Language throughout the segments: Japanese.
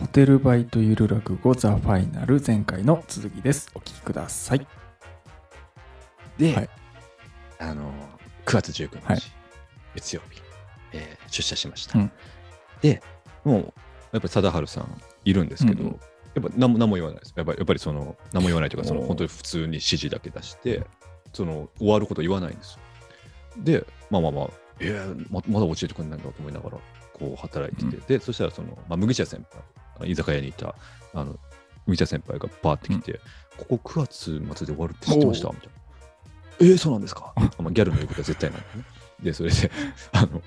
ホテルバイトゆる落語ザ・ファイナル前回の続きです。お聞きください。で、はいあの9月19日、はい月曜日、えー出社しました。うんで、もう、やっぱり貞治さんいるんですけど、うんやっぱ何も何も言わないです。やっぱりやっぱりその何も言わないというか、その本当に普通に指示だけ出して、その終わること言わないんですよ。で、まあまあまあ、えー、ままだ教えてくれないんだと思いながら、こう働いてて、うん。で、そしたらその、まあ、麦茶先輩、居酒屋にいた、あの、麦茶先輩がバーって来て、ここ9月末で終わるって知ってました？おみたいな。えー、そうなんですか？まあ、ギャルの言うことは絶対なんでね。で、それで、あの、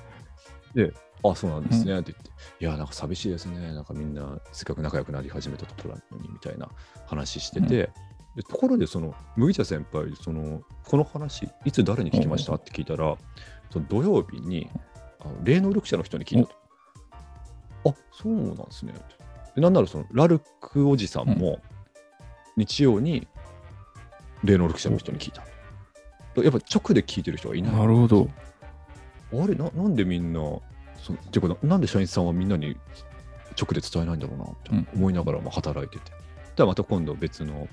で、あ、そうなんですねって言って、いや、なんか寂しいですね。なんかみんな、せっかく仲良くなり始めたところなのに、みたいな話してて、でところで、その、麦茶先輩、その、この話、いつ誰に聞きました？って聞いたら、その土曜日に、あの霊能力者の人に聞いたと。あ、そうなんですね。でなんなら、その、ラルクおじさんも、日曜に霊能力者の人に聞いた。やっぱ直で聞いてる人がいない。なるほど。あれな、なんでみんな、そていうかな、なんで社員さんはみんなに直で伝えないんだろうなってうん思いながらまあ働いてて。ではまた今度別の、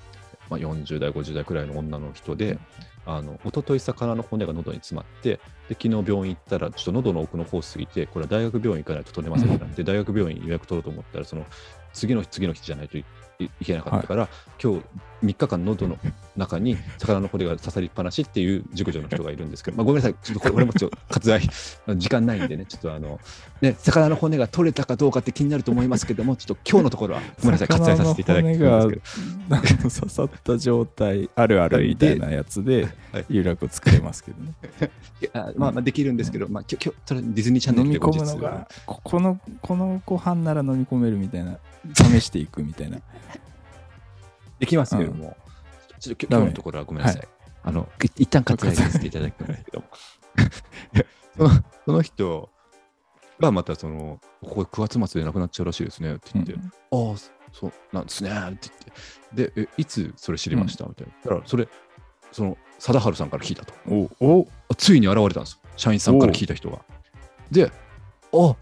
まあ、40代、50代くらいの女の人で、あの一昨日魚の骨が喉に詰まって、で昨日病院行ったら、ちょっと喉の奥の方過ぎて、これは大学病院行かないと取れませんってなって、大学病院予約取ろうと思ったら、その次の日、次の日じゃないといいいけなかったから、今日3日間喉の中に 魚の骨が刺さりっぱなしっていう熟女の人がいるんですけど、まあ、ごめんなさい、ちょっとこれもちょっと割愛、時間ないんでね、ちょっとあの、ね、魚の骨が取れたかどうかって気になると思いますけども、ちょっと今日のところはごめんなさい、割愛させていただきますけど。刺さった状態あるあるみたいなやつではい。有楽を作れますけどね。いやまあ、まあできるんですけど、まあ、きょきょそれディズニーチャンネ飲みルで。後日込むのがここのこのご飯なら飲み込めるみたいな試していくみたいな。できますけども、ちょっと今日のところはごめんなさい。あのい一旦割愛させていただきますけども。そのその人がまたその、ここ9月末で亡くなっちゃうらしいですねって言って、うんああ、そうなんですねって言って、で、えいつそれ知りました？みたいな。だから、それ、その、貞治さんから聞いたと。おおあついに現れたんですよ。社員さんから聞いた人が。で、あ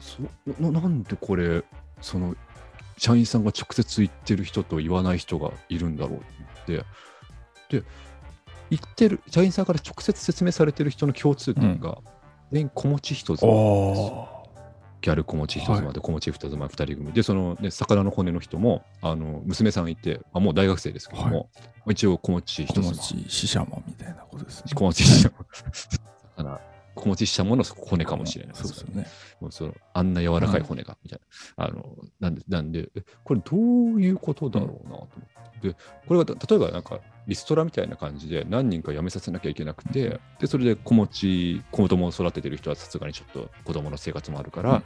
そななんでこれ、その、社員さんが直接言ってる人と言わない人がいるんだろうって。で、言ってる、社員さんから直接説明されてる人の共通点が、全員子持ち一つなんですギャル子持ち一つまで子持ち二つまで二人組。で、その、ね、魚の骨の人も、あの、娘さんいて、あもう大学生ですけども、一応子持ち一つま子持ち死者もみたいなことですね。子持ちしたも。の。子持ちしたものの骨かもしれないですね。そうですよね。もうそのあんな柔らかい骨が、みたいな。あの、なんで、なんで、えこれどういうことだろうなと思って。で、これが例えばなんか、リストラみたいな感じで何人か辞めさせなきゃいけなくて、で、それで子持ち、子供を育ててる人はさすがにちょっと子供の生活もあるから、うん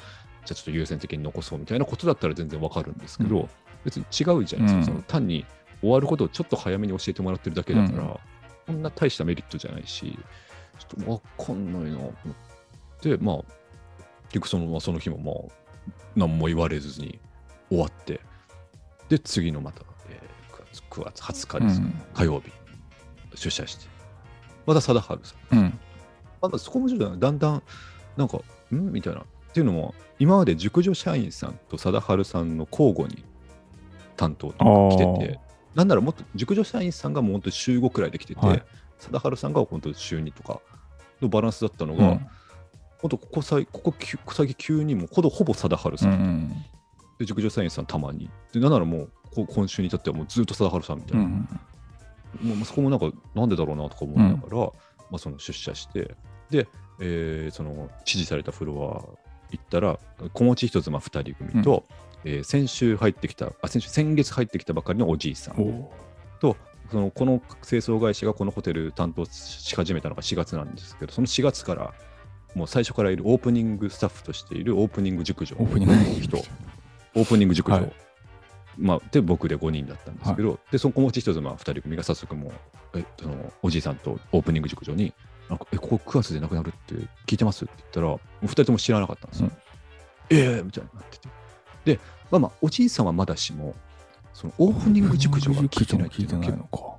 じゃあちょっと優先的に残そうみたいなことだったら全然わかるんですけど、別に違うじゃないですか。うんその単に終わることをちょっと早めに教えてもらってるだけだから、うんこんな大したメリットじゃないし、ちょっとわかんないなと思って、まあ、結局その,、まあ、その日もまあ、何も言われずに終わって、で、次のまた、えー9月9月20日ですか、うん火曜日、出社して、また貞治さん。うん。まだそこもちょっとだんだん、なんか、ん？みたいな。っていうのも、今まで熟女社員さんと貞治さんの交互に担当とか来てて、なんならもっと熟女社員さんがもう本当に週5くらいで来てて、はい貞治さんが本当に週2とかのバランスだったのが、うん。本当ここ最ここ急最近急にもうほぼほぼ貞治さ、うんん。で熟女社員さんたまに。でなんならもうこ今週に至ってはもうずっと貞治さんみたいな、うんもうまあそこもなんかなんでだろうなとか思いながら、まあ、その出社して。で、えーその指示されたフロア行ったら子持ち一つまあ2人組と、えー先週入ってきたあ先週先月入ってきたばかりのおじいさんおとそのこの清掃会社がこのホテル担当し始めたのが4月なんですけどその4月からもう最初からいるオープニングスタッフとしているオープニング熟女オープニングの人。オープニング塾長、はい。まあ、で僕で5人だったんですけど、でその子持ち一つまあ2人組が早速もうえそのおじいさんとオープニング塾長になんかえここ9月で亡くなるって聞いてますって言ったらもう2人とも知らなかったんですよ。ええみたいになってて。で、まあ、まあおじいさんはまだしもそのオープニング塾長が聞いてないって聞いうの。こ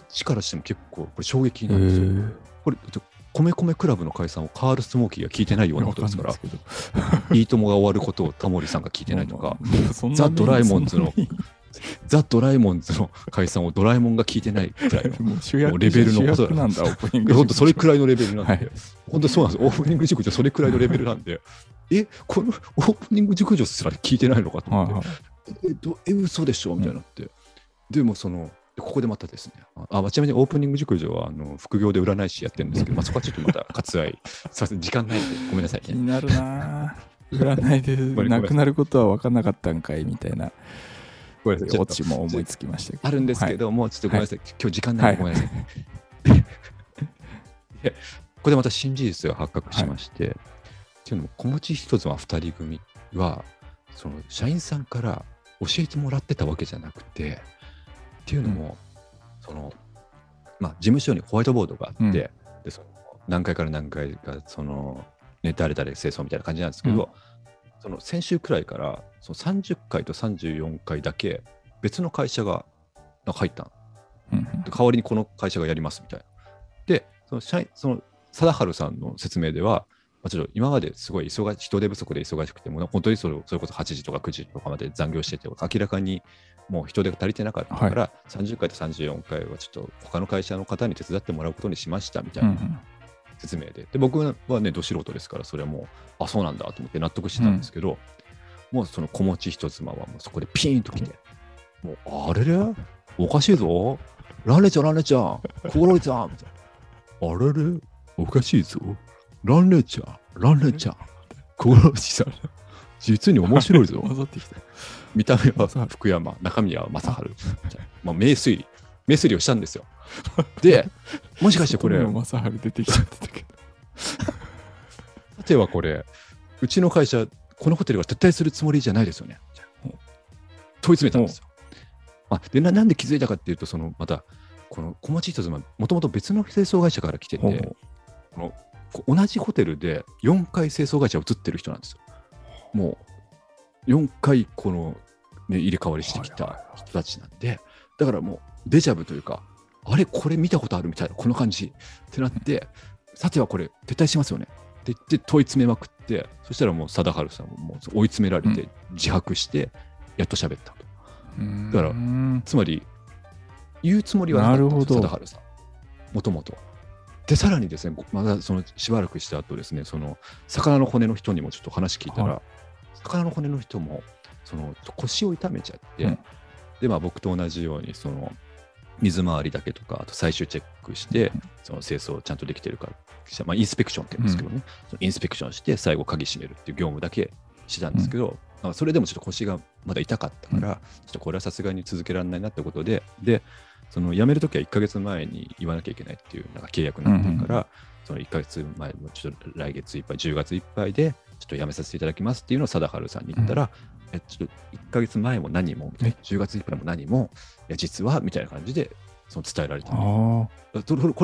っちからしても結構これ衝撃へなんですよ。ーこれ、米米クラブの解散をカール・スモーキーが聞いてないようなことですからい いいともが終わることをタモリさんが聞いてないとか、ザ・ドラえもんズのザ・ドラえもんズの解散をドラえもんが聞いてないくらいの。レベルのことなんだ。本当それくらいのレベルなんで、はい本当そうなんです。オープニング熟女それくらいのレベルなんで、え、このオープニング熟女すら聞いてないのかと思って、え、どえ嘘でしょ？みたいになって。でもその、でここでまたですね、ああちなみにオープニング熟女はあの副業で占い師やってるんですけど、まあ、そこはちょっとまた割愛、すみません、時間ないんで、ごめんなさいね。気になるな。ぁ占いで なくなることは分かんなかったんかいみたいな。ごめんなさい、オチも思いつきました。あるんですけども、ちょっとごめんなさい、今日時間ないんで、ごめんなさい。でここでまた新事実が発覚しまして、っていうのも、子持ち一つは二人組は、その社員さんから教えてもらってたわけじゃなくて、っていうのも、その、まあ、事務所にホワイトボードがあって、うん。でその何階から何階が、その、ね、誰々清掃みたいな感じなんですけど、うん。その先週くらいから、その30階と34階だけ別の会社が入ったの。うん代わりにこの会社がやりますみたいな。で、その社員、その貞治さんの説明では、まあ、ちょっと今まですごい忙し人手不足で忙しくて、もう本当にそれそれこそ8時とか9時とかまで残業してて、明らかにもう人手が足りてなかったから、30回と34回はちょっと他の会社の方に手伝ってもらうことにしましたみたいうんうなん。説明で、で僕はね、ど素人ですから、それはもう、あ、そうなんだと思って納得してたんですけど、もうその子持ち一妻はもうそこでピーンと来て、もう、あれれ？おかしいぞ。ランレちゃん、ランレちゃ。ん、コオロギちゃ。ん、みたいな。あれれ？おかしいぞ。ランレちゃん、ランレちゃん、コオロギさん、実に面白いぞ。戻ってきた。見た目は福山、中身は正治。まあ、名推理。名推理をしたんですよ。で、もしかしてこれ、正治出てきちゃってたけど。さてはこれ、うちの会社、このホテルが撤退するつもりじゃないですよね。問い詰めたんですよ。あでななんで気づいたかっていうと、そのまた、この小町人妻、もともと別の清掃会社から来てて、このこ同じホテルで4回清掃会社を移ってる人なんですよ。もう4回この、ね、入れ替わりしてきた人たちなんで、だからもうデジャブというか、あれ、これ見たことあるみたいな、この感じってなって、さてはこれ、撤退しますよねって言って問い詰めまくって、そしたらもう貞治さんも追い詰められて、自白して、やっと喋ったと。だからうんつまり、言うつもりはなかった貞治さん。もともと。で、さらにですね、ごまだそのしばらくした後ですね、その魚の骨の人にもちょっと話聞いたら、は魚の骨の人もその腰を痛めちゃって、うん。で、まあ僕と同じように、その水回りだけとか、あと最終チェックして、その清掃ちゃんとできてるか、まあ、インスペクションって言うんですけどね、そのインスペクションして、最後、鍵閉めるっていう業務だけしてたんですけど、まあそれでもちょっと腰がまだ痛かったから、ちょっとこれはさすがに続けられないなってことで、で、その辞めるときは1ヶ月前に言わなきゃいけないっていうなんか契約になってるから、その1ヶ月前のちょっと来月いっぱい、10月いっぱいで、ちょっと辞めさせていただきますっていうのを貞治さんに言ったら、えちょっと1ヶ月前も何も、え10月いっぱいも何も、いや、実はみたいな感じでその伝えられた。こ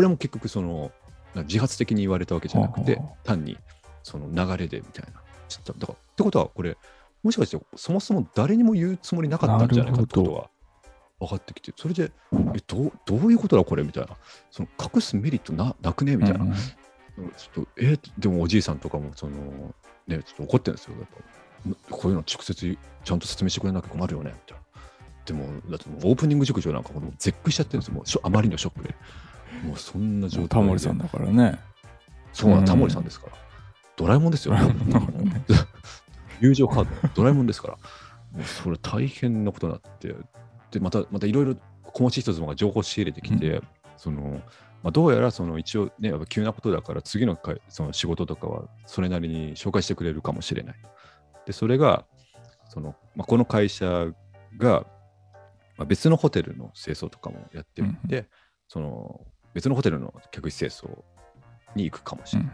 れも結局その自発的に言われたわけじゃなくて単にその流れでみたいな。ちょっとだからってことはこれもしかしてそもそも誰にも言うつもりなかったんじゃないかってことが分かってきてそれでえどうどういうことだこれみたいな。その隠すメリットななくねみたいな、うんうん。ちょっとえでもおじいさんとかもそのねちょっと怒ってるんですよ。やっぱこういうの直接ちゃんと説明してくれなきゃ困るよね。みたいな。でもだってオープニング熟女なんかもう絶句しちゃってるんですよ。もうあまりのショックで。もうそんな状態で。タモリさんだからね。そうなうんんタモリさんですから、ドラえもんですよ、ね、友情カード。ドラえもんですから。もうそれ大変なことになってでまたまたいろいろ小持ち一つもが情報仕入れてきて、そのまあ、どうやらその一応ねやっぱ急なことだから次の回その仕事とかはそれなりに紹介してくれるかもしれない。でそれがその、まあ、この会社が、まあ、別のホテルの清掃とかもやってるんで、その別のホテルの客室清掃に行くかもしれない。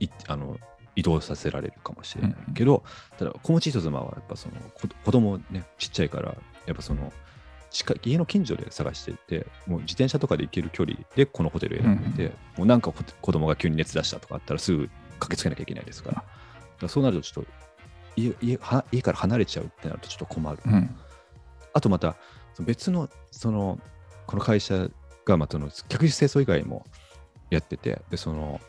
いいあの移動させられるかもしれないけど、ただ子持ち人妻はやっぱそのこ子供ねちっちゃいからやっぱその家の近所で探していてもう自転車とかで行ける距離でこのホテルを選んでて、もうなんかこ子供が急に熱出したとかあったらすぐ駆けつけなきゃいけないですから,、だそうなるとちょっと家家は家から離れちゃうってなるとちょっと困る、うん。うんあとまた別のそのこの会社が、まあ、その客室清掃以外もやってて、で、その、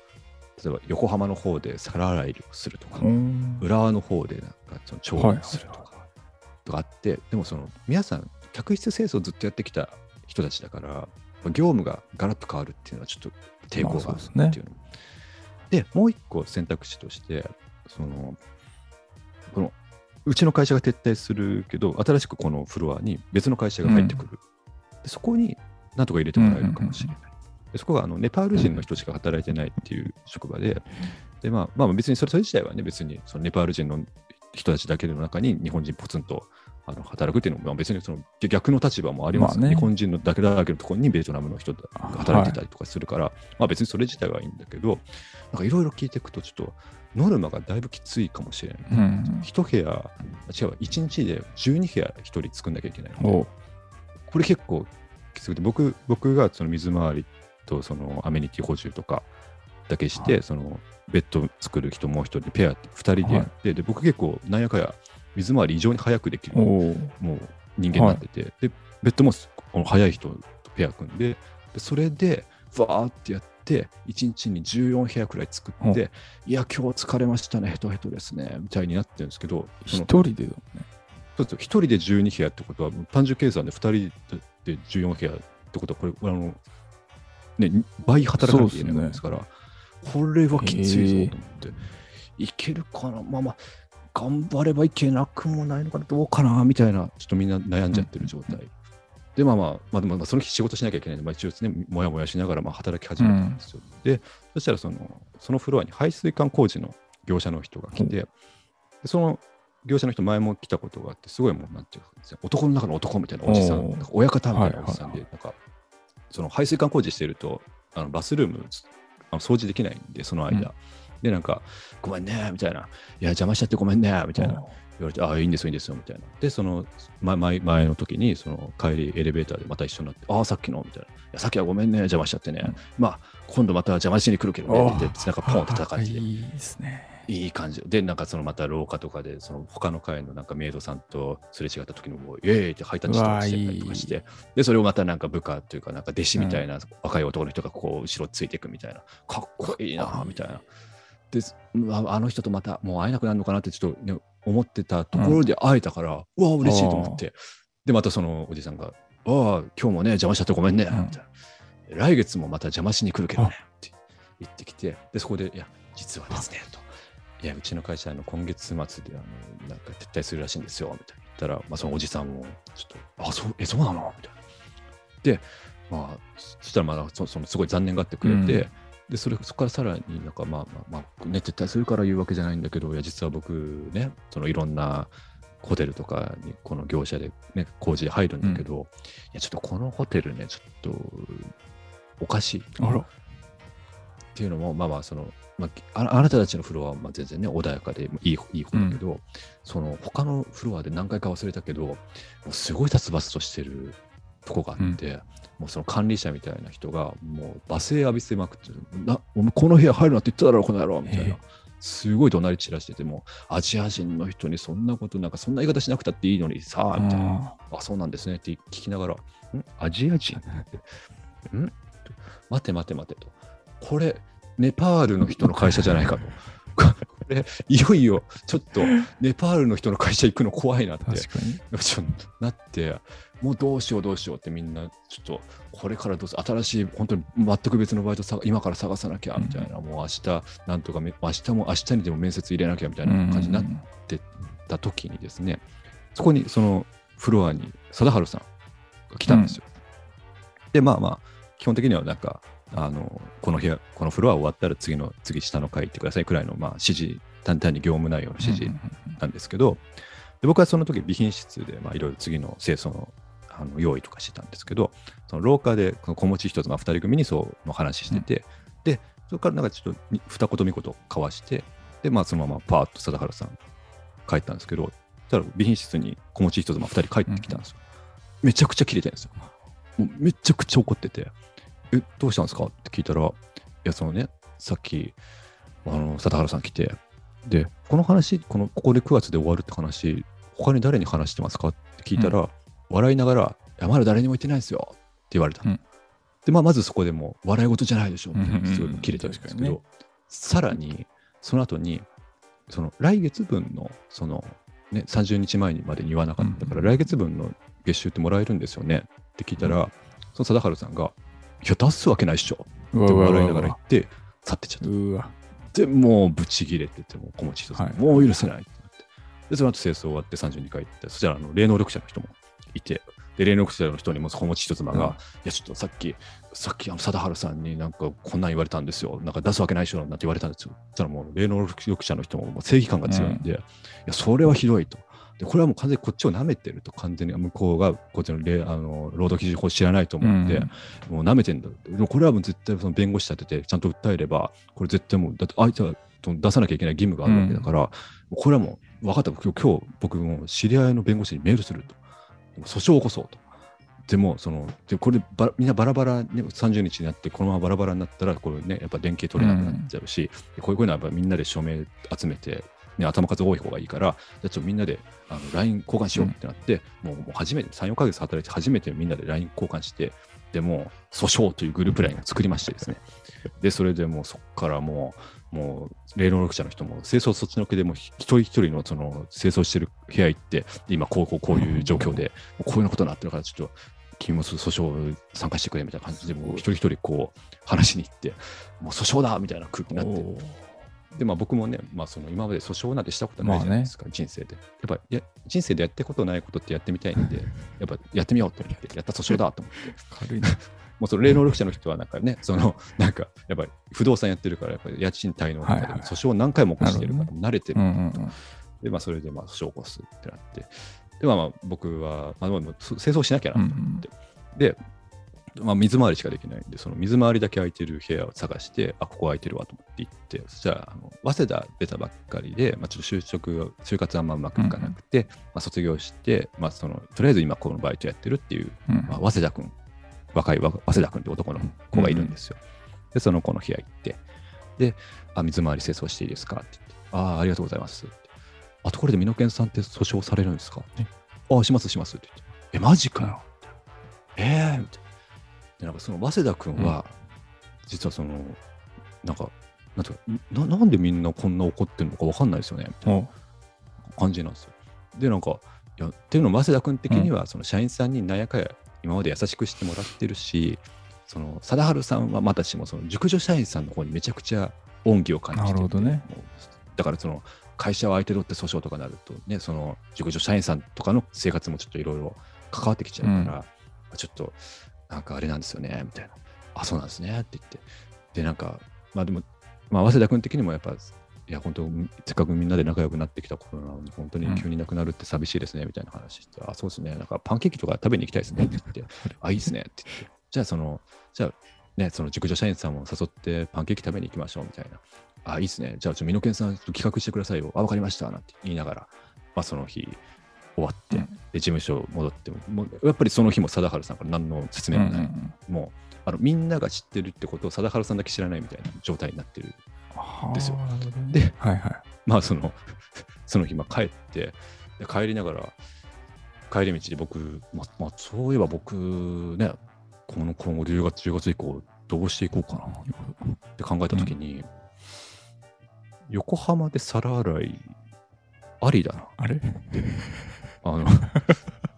例えば横浜の方で皿洗いをするとか、うん。浦和の方でなんかその調理をするとか、とかあって、でもその皆さん、客室清掃をずっとやってきた人たちだから、業務がガラッと変わるっていうのはちょっと抵抗があるってまあいうの。でもう一個選択肢として、その、この、うちの会社が撤退するけど、新しくこのフロアに別の会社が入ってくる。でそこになんとか入れてもらえるかもしれない。でそこがあのネパール人の人しか働いてないっていう職場で、でまあ、まあ別にそれそれ自体はね、別にそのネパール人の人たちだけの中に日本人ポツンとあの働くっていうのも、まあ、別にその逆の立場もあります、まあね。日本人のだけだけのところにベトナムの人が働いてたりとかするから、まあ別にそれ自体はいいんだけど、なんかいろいろ聞いていくと、ちょっとノルマがだいぶきついかもしれない。うん。一部屋、あ違う、1日で12部屋1人作んなきゃいけないので、これ結構きつくて、僕僕がその水回りとそのアメニティ補充とかだけして、はい。そのベッド作る人もう一人でペア2人でやって、で僕結構なんやかや水回り異常に早くできるもう人間になってて、でベッドもこの早い人とペア組んででそれでわーってやって1日に14部屋くらい作って、い。や今日疲れましたねヘトヘトですねみたいになってるんですけどその一人でだね。そうです1人で12部屋ってことは、単純計算で2人で14部屋ってことは、これ、あの、ね、倍働かなきゃいけないですから、これはきついぞと思って、いけるかな、まあまあ、頑張ればいけなくもないのかな、どうかな、みたいな、ちょっとみんな悩んじゃってる状態。で、まあまあ、まあ、でもまあその日仕事しなきゃいけないんで、まあ、一応ですね、もやもやしながらまあ働き始めたんですよ。で、そしたらその、そのフロアに排水管工事の業者の人が来て、でその業者の人前も来たことがあって、すごいもう、なんていうんですか、男の中の男みたいなおじさん、親方みたいなおじさんで、なんか、その排水管工事してると、あのバスルームあの掃除できないんで、その間。うんで、なんか、ごめんね、みたいな。いや、邪魔しちゃってごめんね、みたいな。言われて、ああ、いいんですよ、いいんですよ、みたいな。で、その前前前の時に、その帰りエレベーターでまた一緒になって、ああ、さっきの、みたいな。いや、さっきはごめんね、邪魔しちゃってね。うんまあ、今度また邪魔しに来るけどね、って言って、なんかポンって叩かれて、いいいですね。い感じ。で、なんかそのまた廊下とかで、その他の階のなんかメイドさんとすれ違った時にも、イエーイってハイタッチしてたりとかして、で、それをまたなんか部下というか、なんか弟子みたいな若い男の人がこう、後ろついていくみたいな、かっこいいな、みたいな。で、ああの人とまたもう会えなくなるのかなってちょっと、ね、思ってたところで会えたから、うわ、嬉しいと思って。で、またそのおじさんが、ああ、今日もね、邪魔しちゃってごめんね、みたいな。来月もまた邪魔しに来るけどね、って言ってきて、で、そこで、いや、実はですね、と。いや、うちの会社、あの今月末であのなんか撤退するらしいんですよ、みたいな言ったら、まあ、そのおじさんも、ちょっと、あ、そう、え、そうなの？みたいな。で、まあ、そしたら、まあそ、そのすごい残念がってくれて、うんで、それ、そこからさらになんか、まあまあ、まあ、ね、撤退するから言うわけじゃないんだけど、いや、実は僕ね、そのいろんなホテルとかに、この業者でね、工事入るんだけど、いや、ちょっとこのホテルね、ちょっと、おかしい。あら。っていうのも、まあまあ、その、まあ、ああなたたちのフロアはまあ全然ね、穏やかでいいいい方だけど、その他のフロアで何回か忘れたけど、すごい殺伐としてるとこがあって、もうその管理者みたいな人が、もう罵声浴びせまくってる、なお前この部屋入るなって言っただろ、この野郎みたいな。すごい怒鳴り散らしてても、アジア人の人にそんなこと、なんかそんな言い方しなくたっていいのにさ、みたいな。ああ、そうなんですねって聞きながら、ん？アジア人？ん？待て待て待てと。これ、ネパールの人の会社じゃないかと。これ、いよいよ、ちょっと、ネパールの人の会社行くの怖いなって、な って、もうどうしようどうしようってみんな、ちょっと、これからどうす新しい、本当に全く別のバイトさ今から探さなきゃみたいな、もう明日、なんとかめ、明日も明日にでも面接入れなきゃみたいな感じになってた時にですね、そこにそのフロアに貞治さんが来たんですよ。で、まあまあ、基本的にはなんか、あのこの部屋、このフロア終わったら次の、次下の階行ってください。くらいの、まあ、指示、単単に業務内容の指示なんですけど、で僕はその時備品室でまあいろいろ次の清掃のあの用意とかしてたんですけど、その廊下でこの子持ち一つ、まあ、2人組にそうの話してて、で、それからなんかちょっとに二言三言交わして、で、まあそのままパーッと貞治さん帰ったんですけど、たら備品室に子持ち一つ、まあ、2人帰ってきたんですよ。めちゃくちゃ切れてるんですよ。もうめちゃくちゃ怒ってて、え、どうしたんですか？って聞いたら、いや、そのね、さっき、あの、貞治さん来て、で、この話、この、ここで9月で終わるって話、他に誰に話してますか？って聞いたら、笑いながら、いや、まだ誰にも言ってないですよ。って言われた。の。うん。で、まあ、まずそこでもう笑い事じゃないでしょってうんうんうん。すごい切れてるんですけど、さらにその後にその来月分のその、ね、30日前にまでに言わなかったから、うん。来月分の月収ってもらえるんですよね。って聞いたら、その貞治さんが「いや出すわけないっしょ」って笑いながら言って去ってっちゃった。うわ。でもうブチ切れててもう小持一つ、はい。もう許せないってなって。でその後清掃終わって32回行ってそしたらあの霊能力者の人もいてで霊能力者の人にも小持一妻が、うん。いやちょっとさっきさっきあの貞治さんになんかこんなん言われたんですよ。なんか出すわけないでしょなんて言われたんですよ。そしたらもう霊能力者の人ももう正義感が強いんで、いやそれはひどいと。でこれはもう完全にこっちを舐めてると完全に向こうがこっちの霊あの労働基準法知らないと思うんで、うん。もう舐めてんだ。でもこれはもう絶対その弁護士立ててちゃんと訴えればこれ絶対もうだって相手は出さなきゃいけない義務があるわけだから、もうこれはもう分かった。今日今日僕も知り合いの弁護士にメールすると訴訟を起こそうと。でもそのでこれでばみんなバラバラ、ね、30日になってこのままバラバラになったらこれねやっぱ連携取れなくなっちゃうし、でこういうのはやっぱみんなで署名集めて、ね、頭数多い方がいいからじゃあちょっとみんなであの LINE 交換しようってなって、もうもう初めて34ヶ月働いて初めてみんなで LINE 交換してでもう訴訟というグループ LINE を作りましてですね。でそれでもうそこからもうもう霊能力者の人も清掃そっちのけでもう一人一人のその清掃してる部屋行ってで今こうこうこういう状況でこういうようなことになってるからちょっと君も訴訟参加してくれみたいな感じでもう一人一人こう話しに行ってもう訴訟だみたいな空気になってで、まあ、僕もね、まあ、その今まで訴訟なんてしたことないじゃないですか、人生で。やっぱや人生でやったことないことってやってみたいんで、やっぱやってみようと思って、やった訴訟だと思って、軽いな。もうその霊能力者の人はなんかね、そのなんかやっぱり不動産やってるから、やっぱり家賃滞納とかで訴訟を何回も起こしてるから、慣れてるうんうんうん。で、まあ、それでまあ訴訟を起こすってなって、で、まあ、まあ僕は、まあ、でも清掃しなきゃなと思って、で、まあ、水回りしかできないんで、その水回りだけ空いてる部屋を探して、あ、ここ空いてるわと思って行って、そしたら、あの早稲田出たばっかりで、まあ、ちょっと就職、就活あんまうまくいかなくて、まあ、卒業して、まあ、そのとりあえず今このバイトやってるっていう、うん。まあ、早稲田君、若いわ早稲田君って男の子がいるんですよ。で、その子の部屋行って、で、あ、水回り清掃していいですか？って言って、ああ、ありがとうございますって。あところで、美濃健さんって訴訟されるんですか？えああ、します、しますって言って。え、マジかよ。ええみたいな。で、なんかその早稲田君は、実はその、なんか、なんていうかななんでみんなこんな怒ってるのか分かんないですよね、みたいなお感じなんですよ。で、なんか、いやっていうのも、早稲田君的には、その社員さんになんやかや今まで優しくしてもらってるし、その貞治さんはまたしも、その熟女社員さんの方にめちゃくちゃ恩義を感じてるほどねだからその会社を相手取って訴訟とかなるとね、その熟女社員さんとかの生活もちょっといろいろ関わってきちゃうから、ちょっとなんかあれなんですよね、みたいな。あ、そうなんですねって言って。で、なんか、まあでも、まあ、早稲田君的にもやっぱ、いや、本当、せっかくみんなで仲良くなってきたことなのに、本当に急になくなるって寂しいですね、みたいな話して、あ、そうですね、なんかパンケーキとか食べに行きたいですねって言って、あ、いいですねって言って、じゃあ、その、じゃあ、ね、その熟女社員さんも誘ってパンケーキ食べに行きましょうみたいな。あ、いいですね。じゃあ、ちょっと美濃健さん、企画してくださいよ。あ、わかりました。なんて言いながら、まあ、その日、終わって、うんで、事務所戻っても、もうやっぱりその日も貞治さんから何の説明もない。うんうんうんもうあの、みんなが知ってるってことを貞治さんだけ知らないみたいな状態になってる。はあですよねではいはい。まあ、その、その日、まあ、帰って、で帰りながら、帰り道で僕、まあ、まあ、そういえば僕ね、この今後10月、10月以降、どうしていこうかなって考えたときに、横浜で皿洗い、ありだな。あれ？あの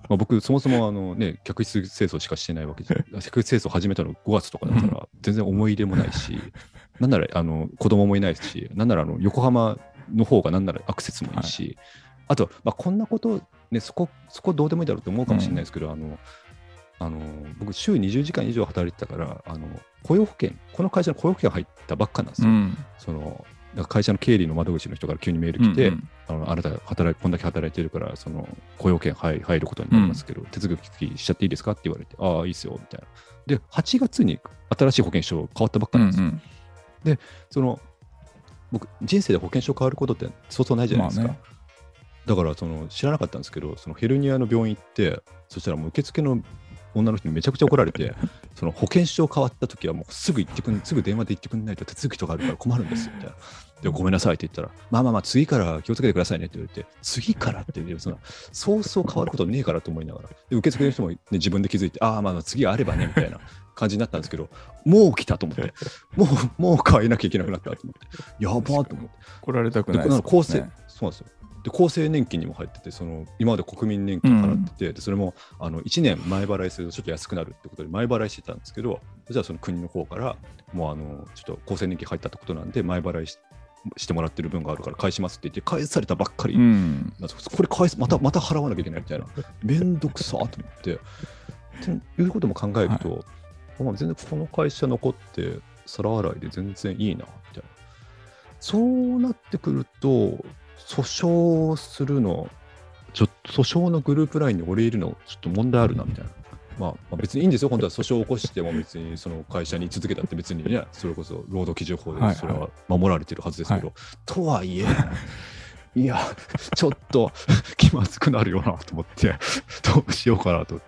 まあ僕、そもそもあの、ね、客室清掃しかしてないわけじゃ 客室清掃始めたの5月とかだったら、全然思い入れもないし、なんならあの子供もいないし、なんならあの横浜の方がなんならアクセスもいいし、あと、まあ、こんなこと、ね、そこ、そこどうでもいいだろうと思うかもしれないですけど、あの、あの僕、週20時間以上働いてたから、あの雇用保険、この会社の雇用保険入ったばっかなんですよ。うん。その会社の経理の窓口の人から急にメール来て、うんうんあのあなた働いこんだけ働いてるから、その雇用権入入ることになりますけど、手続きしちゃっていいですか？って言われて、ああ、いいっすよ、みたいな。で、8月に新しい保険証変わったばっかうなんんですよ。うんその僕、人生で保険証変わることってそうそうないじゃないですか。まあねだからその知らなかったんですけど、そのヘルニアの病院行って、そしたらもう受付の女の人にめちゃくちゃ怒られて、その保険証変わった時はもうすぐ行ってくん、すぐ電話で行ってくんないと手続きとかあるから困るんですよみたいな。でごめんなさいって言ったら、まあまあまあ、次から気をつけてくださいねって言われて、次からってその、そうそう変わることねえからと思いながら、で受付の人も、ね、自分で気づいて、ああ、まあまあ次があればねみたいな感じになったんですけど、もう来たと思って、もう、もう変えなきゃいけなくなったと思って、やばーと思って。来られたくでないです厚生、ね。そうなんですよ。で厚生年金にも入ってて、その今まで国民年金払ってて、でそれもあの1年前払いするとちょっと安くなるってことで前払いしてたんですけど、じゃあその国の方から、もうあのちょっと厚生年金入ったってことなんで、前払いししてもらってる分があるから返しますって言って、返されたばっかり。うなんこれ返す、またまた払わなきゃいけないみたいな、めんどくさーと思って、っていうことも考えると、まあ、全然この会社残って、皿洗いで全然いいな、みたいな。そうなってくると、訴訟するの、ちょっと訴訟のグループラインに俺いるの、ちょっと問題あるな、みたいな。まあ、まあ、別にいいんですよ、本当は訴訟を起こしても別にその会社に続けたって別にね、それこそ労働基準法でそれは守られてるはずですけど、はとはいえ、いや、ちょっと 気まずくなるよなと思って、どうしようかなと。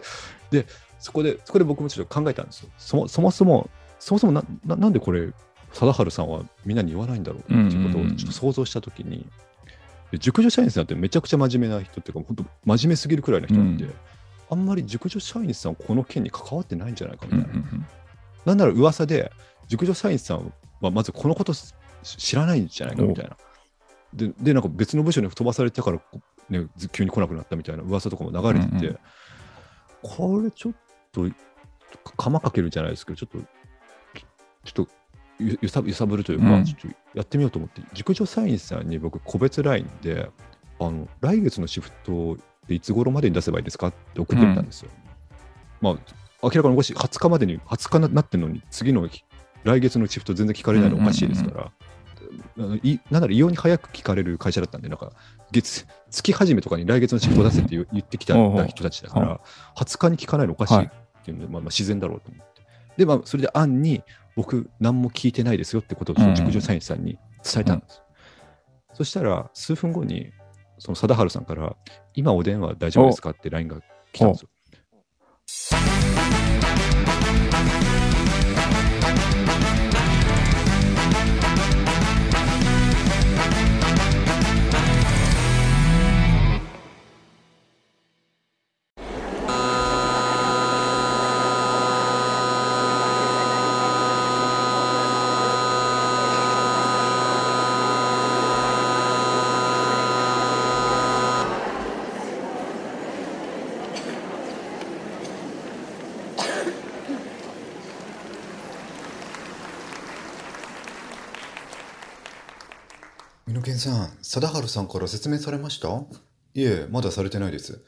で、そこで、そこで僕もちょっと考えたんですよ。そもそもそも、そもそもなななんでこれ、貞治さんはみんなに言わないんだろうっていうことをちょっと想像したときに、で熟女社員さんってめちゃくちゃ真面目な人っていうか、本当真面目すぎるくらいの人なんで、うんあんまり熟女社員さんこの件に関わってないんじゃないかみうんたいな。なんなら噂で、熟女社員さんはまずこのことし知らないんじゃないかみたいな。で、でなんか別の部署に飛ばされてから、ね、ず急に来なくなったみたいな噂とかも流れてて、うんうんこれちょっと、釜かけるじゃないですけど、ちょっと、ちょっとゆ揺さ揺さぶるというか、うん。ちょっとやってみようと思って、熟女社員さんに僕、個別 LINE で、あの来月のシフトでいつ頃までに出せばいいですかって送ってみたんですよ。まあ、明らかにおかしい、20日までに、20日になってるのに、次の日来月のシフト全然聞かれないのおかしいですから、なんなら異様に早く聞かれる会社だったんで、なんか月月始めとかに来月のシフト出せって言ってきた人たちだかはら、20日に聞かないのおかしいっていうので、まあ、まあ自然だろうと思って。で、まあ、それで案に、僕、何も聞いてないですよってことを、熟女社員さんに伝えたんです。そしたら、数分後に、その貞治さんから、今お電話大丈夫ですかって LINE が来たんですよ。美濃健さん、貞治さんから説明されました？いえ、まだされてないです。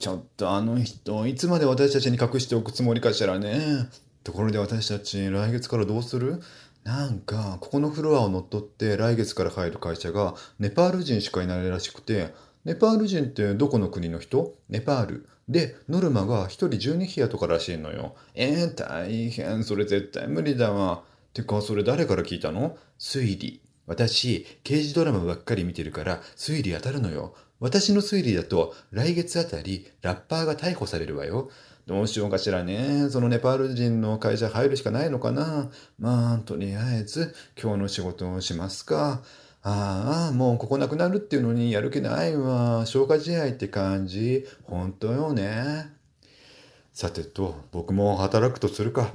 ちょっとあの人、いつまで私たちに隠しておくつもりかしらね。ところで私たち、来月からどうする？なんか、ここのフロアを乗っ取って来月から入る会社がネパール人しかいないらしくて、ネパール人ってどこの国の人？ネパール。で、ノルマが1人12部屋とからしいのよ。えー、大変。それ絶対無理だわ。てか、それ誰から聞いたの？推理。私、刑事ドラマばっかり見てるから推理当たるのよ。私の推理だと来月あたりラッパーが逮捕されるわよ。どうしようかしらね。そのネパール人の会社入るしかないのかな。まあ、とりあえず今日の仕事をしますか。ああ、もうここなくなるっていうのにやる気ないわ。消化試合って感じ。本当よね。さてと、僕も働くとするか。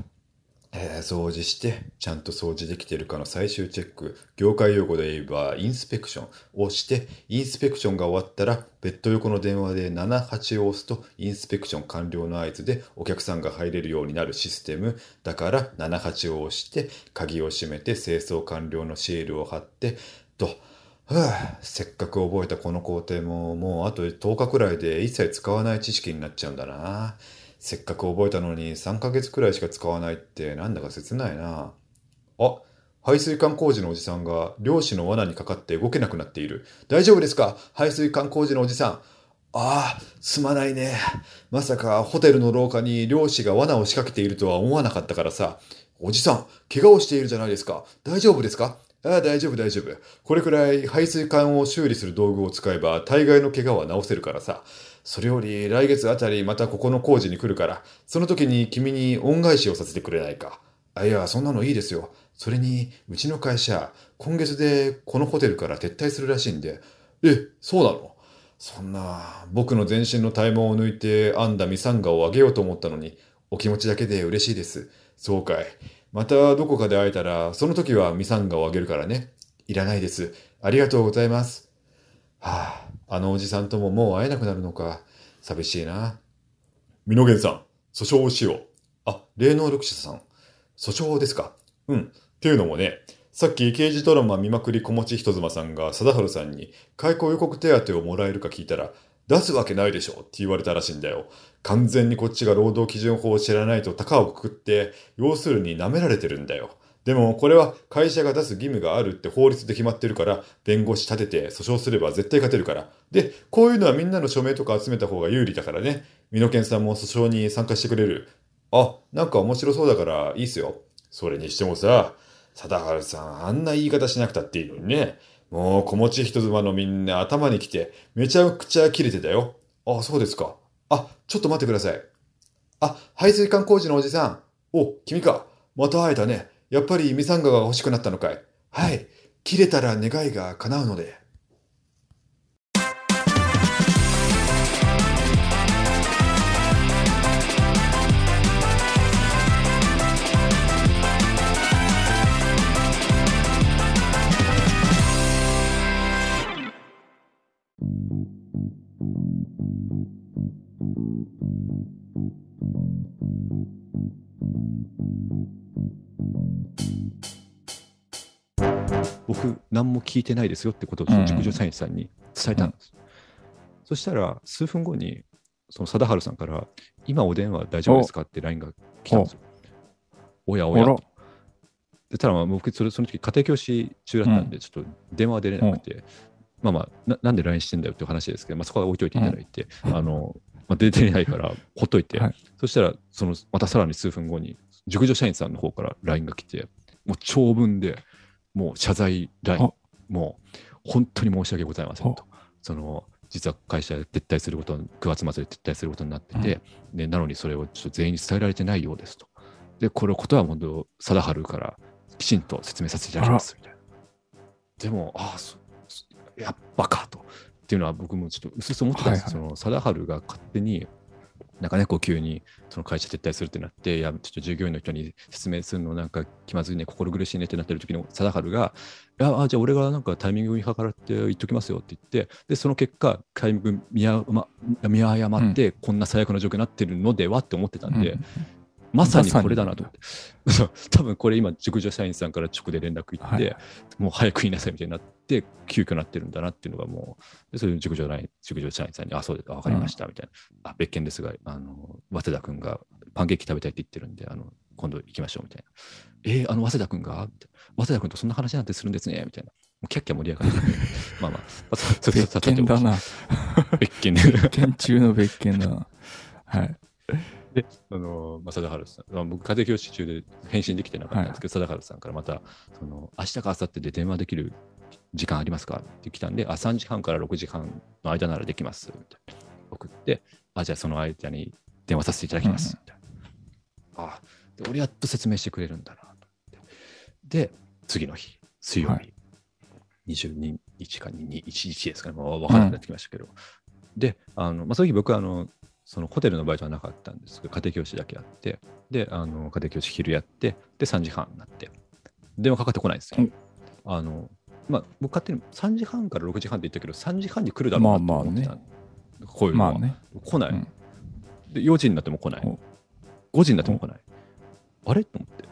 えー掃除して、ちゃんと掃除できてるかの最終チェック、業界用語で言えばインスペクションをして、インスペクションが終わったら、ベッド横の電話で78を押すと、インスペクション完了の合図でお客さんが入れるようになるシステム。だから、78を押して、鍵を閉めて、清掃完了のシールを貼って、と、はあ、せっかく覚えたこの工程も、もうあと10日くらいで一切使わない知識になっちゃうんだな。せっかく覚えたのに3ヶ月くらいしか使わないってなんだか切ないな。あ、排水管工事のおじさんが漁師の罠にかかって動けなくなっている。大丈夫ですか？排水管工事のおじさん。ああ、すまないね。まさかホテルの廊下に漁師が罠を仕掛けているとは思わなかったからさ。おじさん、怪我をしているじゃないですか。大丈夫ですか？ああ、大丈夫、大丈夫。これくらい排水管を修理する道具を使えば大概の怪我は治せるからさ。それより来月あたりまたここの工事に来るから、その時に君に恩返しをさせてくれないか。あ、いや、そんなのいいですよ。それに、うちの会社、今月でこのホテルから撤退するらしいんで。え、そうなの？そんな、僕の全身の体毛を抜いて編んだミサンガをあげようと思ったのに、お気持ちだけで嬉しいです。そうかい。またどこかで会えたら、その時はミサンガをあげるからね。いらないです。ありがとうございます。はあ、あのおじさんとももう会えなくなるのか。寂しいな。ミノゲンさん、訴訟をしよう。あ、霊能力者さん。訴訟ですか。うん。っていうのもね、さっき刑事ドラマ見まくり小持人妻さんが貞治さんに開口予告手当をもらえるか聞いたら、出すわけないでしょって言われたらしいんだよ。完全にこっちが労働基準法を知らないと高をくくって、要するに舐められてるんだよ。でもこれは会社が出す義務があるって法律で決まってるから、弁護士立てて訴訟すれば絶対勝てるから。で、こういうのはみんなの署名とか集めた方が有利だからね。美濃健さんも訴訟に参加してくれる。あ、なんか面白そうだからいいっすよ。それにしてもさ、貞治さん、あんな言い方しなくたっていいのにね。もう、子持ち人妻のみんな頭に来て、めちゃくちゃ切れてたよ。あ、そうですか。あ、ちょっと待ってください。あ、排水管工事のおじさん。お、君か。また会えたね。やっぱりミサンガが欲しくなったのかい。はい。切れたら願いが叶うので。僕、何も聞いてないですよってことを熟女社員さんに伝えたんです。そしたら、数分後に、その貞治さんから、今お電話大丈夫ですかって LINE が来たんですよ。お。やおや。でただまあ僕それ、その時家庭教師中だったんで、ちょっと電話は出れなくて、まあまあな、なんで LINE してんだよっていう話ですけど、まあ、そこは置いといていただいて、あの、まあ、出てないから、ほっといて、はい。そしたら、その、またさらに数分後に、熟女社員さんの方から LINE が来て、もう長文で、もう謝罪 LINE あ、もう本当に申し訳ございませんと。その実は会社で撤退すること、9月末で撤退することになってて、でなのにそれをちょっと全員に伝えられてないようですと。で、これことは本当、貞治からきちんと説明させていただきますみたいな。でも、ああ、やっぱかと。っていうのは僕もちょっと薄々思ってたんです、はいその貞治が勝手に、なんかね、こう急にその会社撤退するってなって、いや、ちょっと従業員の人に説明するのなんか気まずいね、心苦しいねってなってる時の貞治が、いや、あじゃあ俺がなんかタイミングに計らって言っときますよって言って、で、その結果、タイミング見誤見誤って、こんな最悪な状況になってるのではって思ってたんで、うんまさにこれだなと思って。多分これ今、熟女社員さんから直で連絡行って、はいもう早く言いなさいみたいになって、急遽なってるんだなっていうのがもう、でそれで熟女熟女社員さんに、あ、そうですか、わかりました、みたいな。あ、別件ですが、あの、早稲田君がパンケーキ食べたいって言ってるんで、あの、今度行きましょうみたいな。えーあの、早稲田君が？みたいな早稲田君とそんな話なんてするんですねみたいな。もうキャッキャ盛り上がって。まあまあ、まあそそそ別件だな。別件で。別件中の別件だな。はい。で、あの、まあ、貞治さん、まあ、僕、家庭教師中で返信できてなかったんですけど、貞治さんからまた、その、明日か明後日で電話できる時間ありますかって来たんで、あ、3時半から6時半の間ならできます、みたいな。送って、あ、じゃあその間に電話させていただきます、みたいな。あ、で俺やっと説明してくれるんだな、と思って。で、次の日、水曜日、はい。22日か2、1日ですかね、もう分からなくなってきましたけど、で、あのまあ、その日僕あの、そのホテルのバイトはなかったんですけど、家庭教師だけあって、で、あの家庭教師昼やって、で、3時半になって、電話かかってこないんですよ。うんあのまあ、僕勝手に3時半から6時半って言ったけど、3時半に来るだろうなと思ってた、まこういうのは、まあね。来ない、うんで。4時になっても来ないお。5時になっても来ない。あれ？と思って。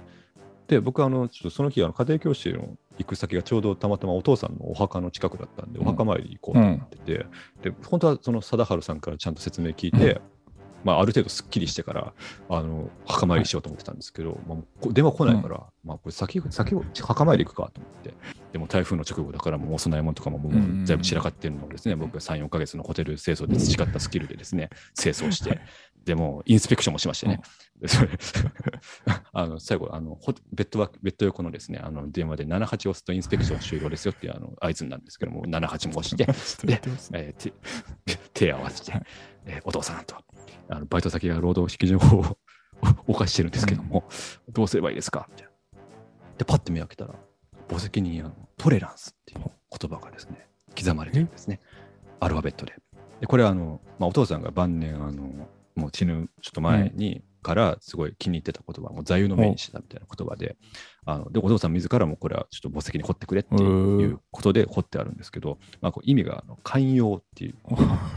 で、僕あの、ちょっとその日、あの家庭教師の行く先がちょうどたまたまお父さんのお墓の近くだったんで、お墓参り行こうと思ってて、で、本当はその貞治さんからちゃんと説明聞いて、まあ、ある程度すっきりしてから、あの、墓参りしようと思ってたんですけど、まあ、こ電話来ないから、まあ、これ先、先を墓参り行くかと思って、でも台風の直後だから、もうお供え物とかももううん全部散らかってるのをですね、僕が3、4ヶ月のホテル清掃で培ったスキルでですね、清掃して、でも、インスペクションもしましてね。でそれ あの最後あのホベッドワーク、ベッド横のですね、あの電話で78押すとインスペクション終了ですよっていうあの合図なんですけども、78も押して、で、えー手手合わせて、はいえーお父さんと、あのバイト先が労働基準法を 犯してるんですけども、どうすればいいですか？みたいな。で、パッて目開けたら、墓石にあのトレランスっていう言葉がですね、刻まれてるんですね。アルファベットで。で、これはあの、まあ、お父さんが晩年、あの、もう死ぬちょっと前に、からすごい気に入ってた言葉、もう座右の銘にしてたみたいな言葉で、あのでお父さん自らもこれはちょっと墓石に掘ってくれっていうことで掘ってあるんですけど、まあ、こう意味があの寛容っていう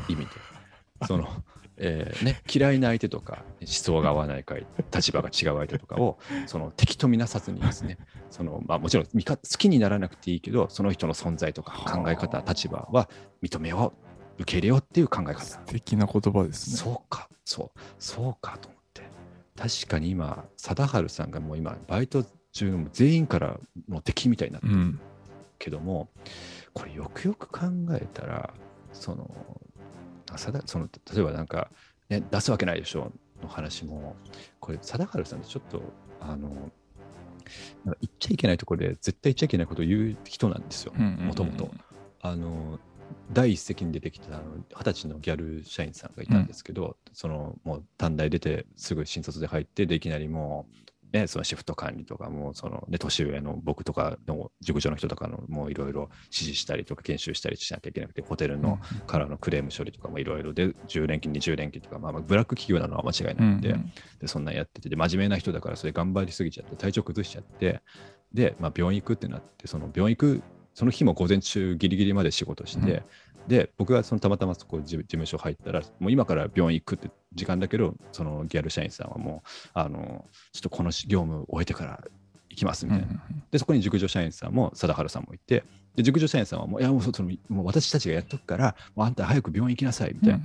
意味で、その、えーね、嫌いな相手とか思想が合わないか立場が違う相手とかをその敵と見なさずにですねその、まあ、もちろん好きにならなくていいけどその人の存在とか考え方立場は認めよう受け入れようっていう考え方。素敵な言葉ですね。そうか。そう。そうかと思って。確かに今貞治さんがもう今バイト中の全員からの敵みたいになってるけども、うん、これよくよく考えたらそのその例えばなんか、ね、出すわけないでしょの話もこれ貞治さんってちょっとあの言っちゃいけないところで絶対言っちゃいけないことを言う人なんですよ。もともと。あの第一席に出てきた二十歳のギャル社員さんがいたんですけど、うん、そのもう短大出てすぐ新卒で入ってでいきなりもうね、そのシフト管理とかも、そのね、年上の僕とかの塾長の人とかのもういろいろ指示したりとか研修したりしなきゃいけなくて、ホテルのからのクレーム処理とかもいろいろで、10連勤、20連勤とか、まあ、まあブラック企業なのは間違いないん。で、でそんなんやっててで、真面目な人だからそれ頑張りすぎちゃって、体調崩しちゃって、で、まあ、病院行くってなって、その病院行く、その日も午前中ギリギリまで仕事して、で、僕がそのたまたまそこ事務所入ったら、もう今から病院行くって時間だけど、そのギャル社員さんはもう、あの、ちょっとこの業務終えてから行きますみたいな。で、そこに熟女社員さんも、貞治さんもいて、で、熟女社員さんはもう、いや、もうそのもう私たちがやっとくから、もうあんた早く病院行きなさいみたいな。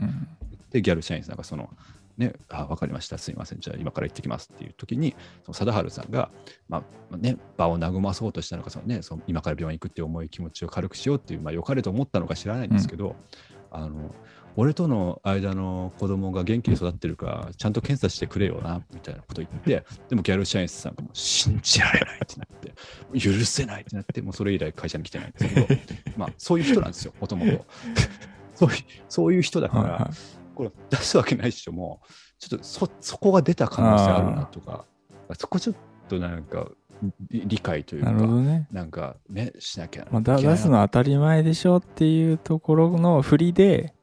で、ギャル社員さんがその、ね、あ分かりました、すいません、じゃあ今から行ってきますっていう時に、その貞治さんが、まあね、場を和まそうとしたのか、そのね、その今から病院行くって重い気持ちを軽くしようっていう、まあ、良かれと思ったのか知らないんですけど、うん、あの俺との間の子供が元気に育ってるか、ちゃんと検査してくれよな、みたいなこと言って、でもギャル社員さんがもう信じられないってなって、許せないってなって、もうそれ以来会社に来てないんですけど、まあそういう人なんですよ、もともと。そういうそういう人だから、これ出すわけないっしょ、もう、ちょっとそそこが出た可能性あるなとか、そこちょっとなんか、理解というか、なるほどね、なんかね、しなきゃまあ、出すの当たり前でしょっていうところの振りで、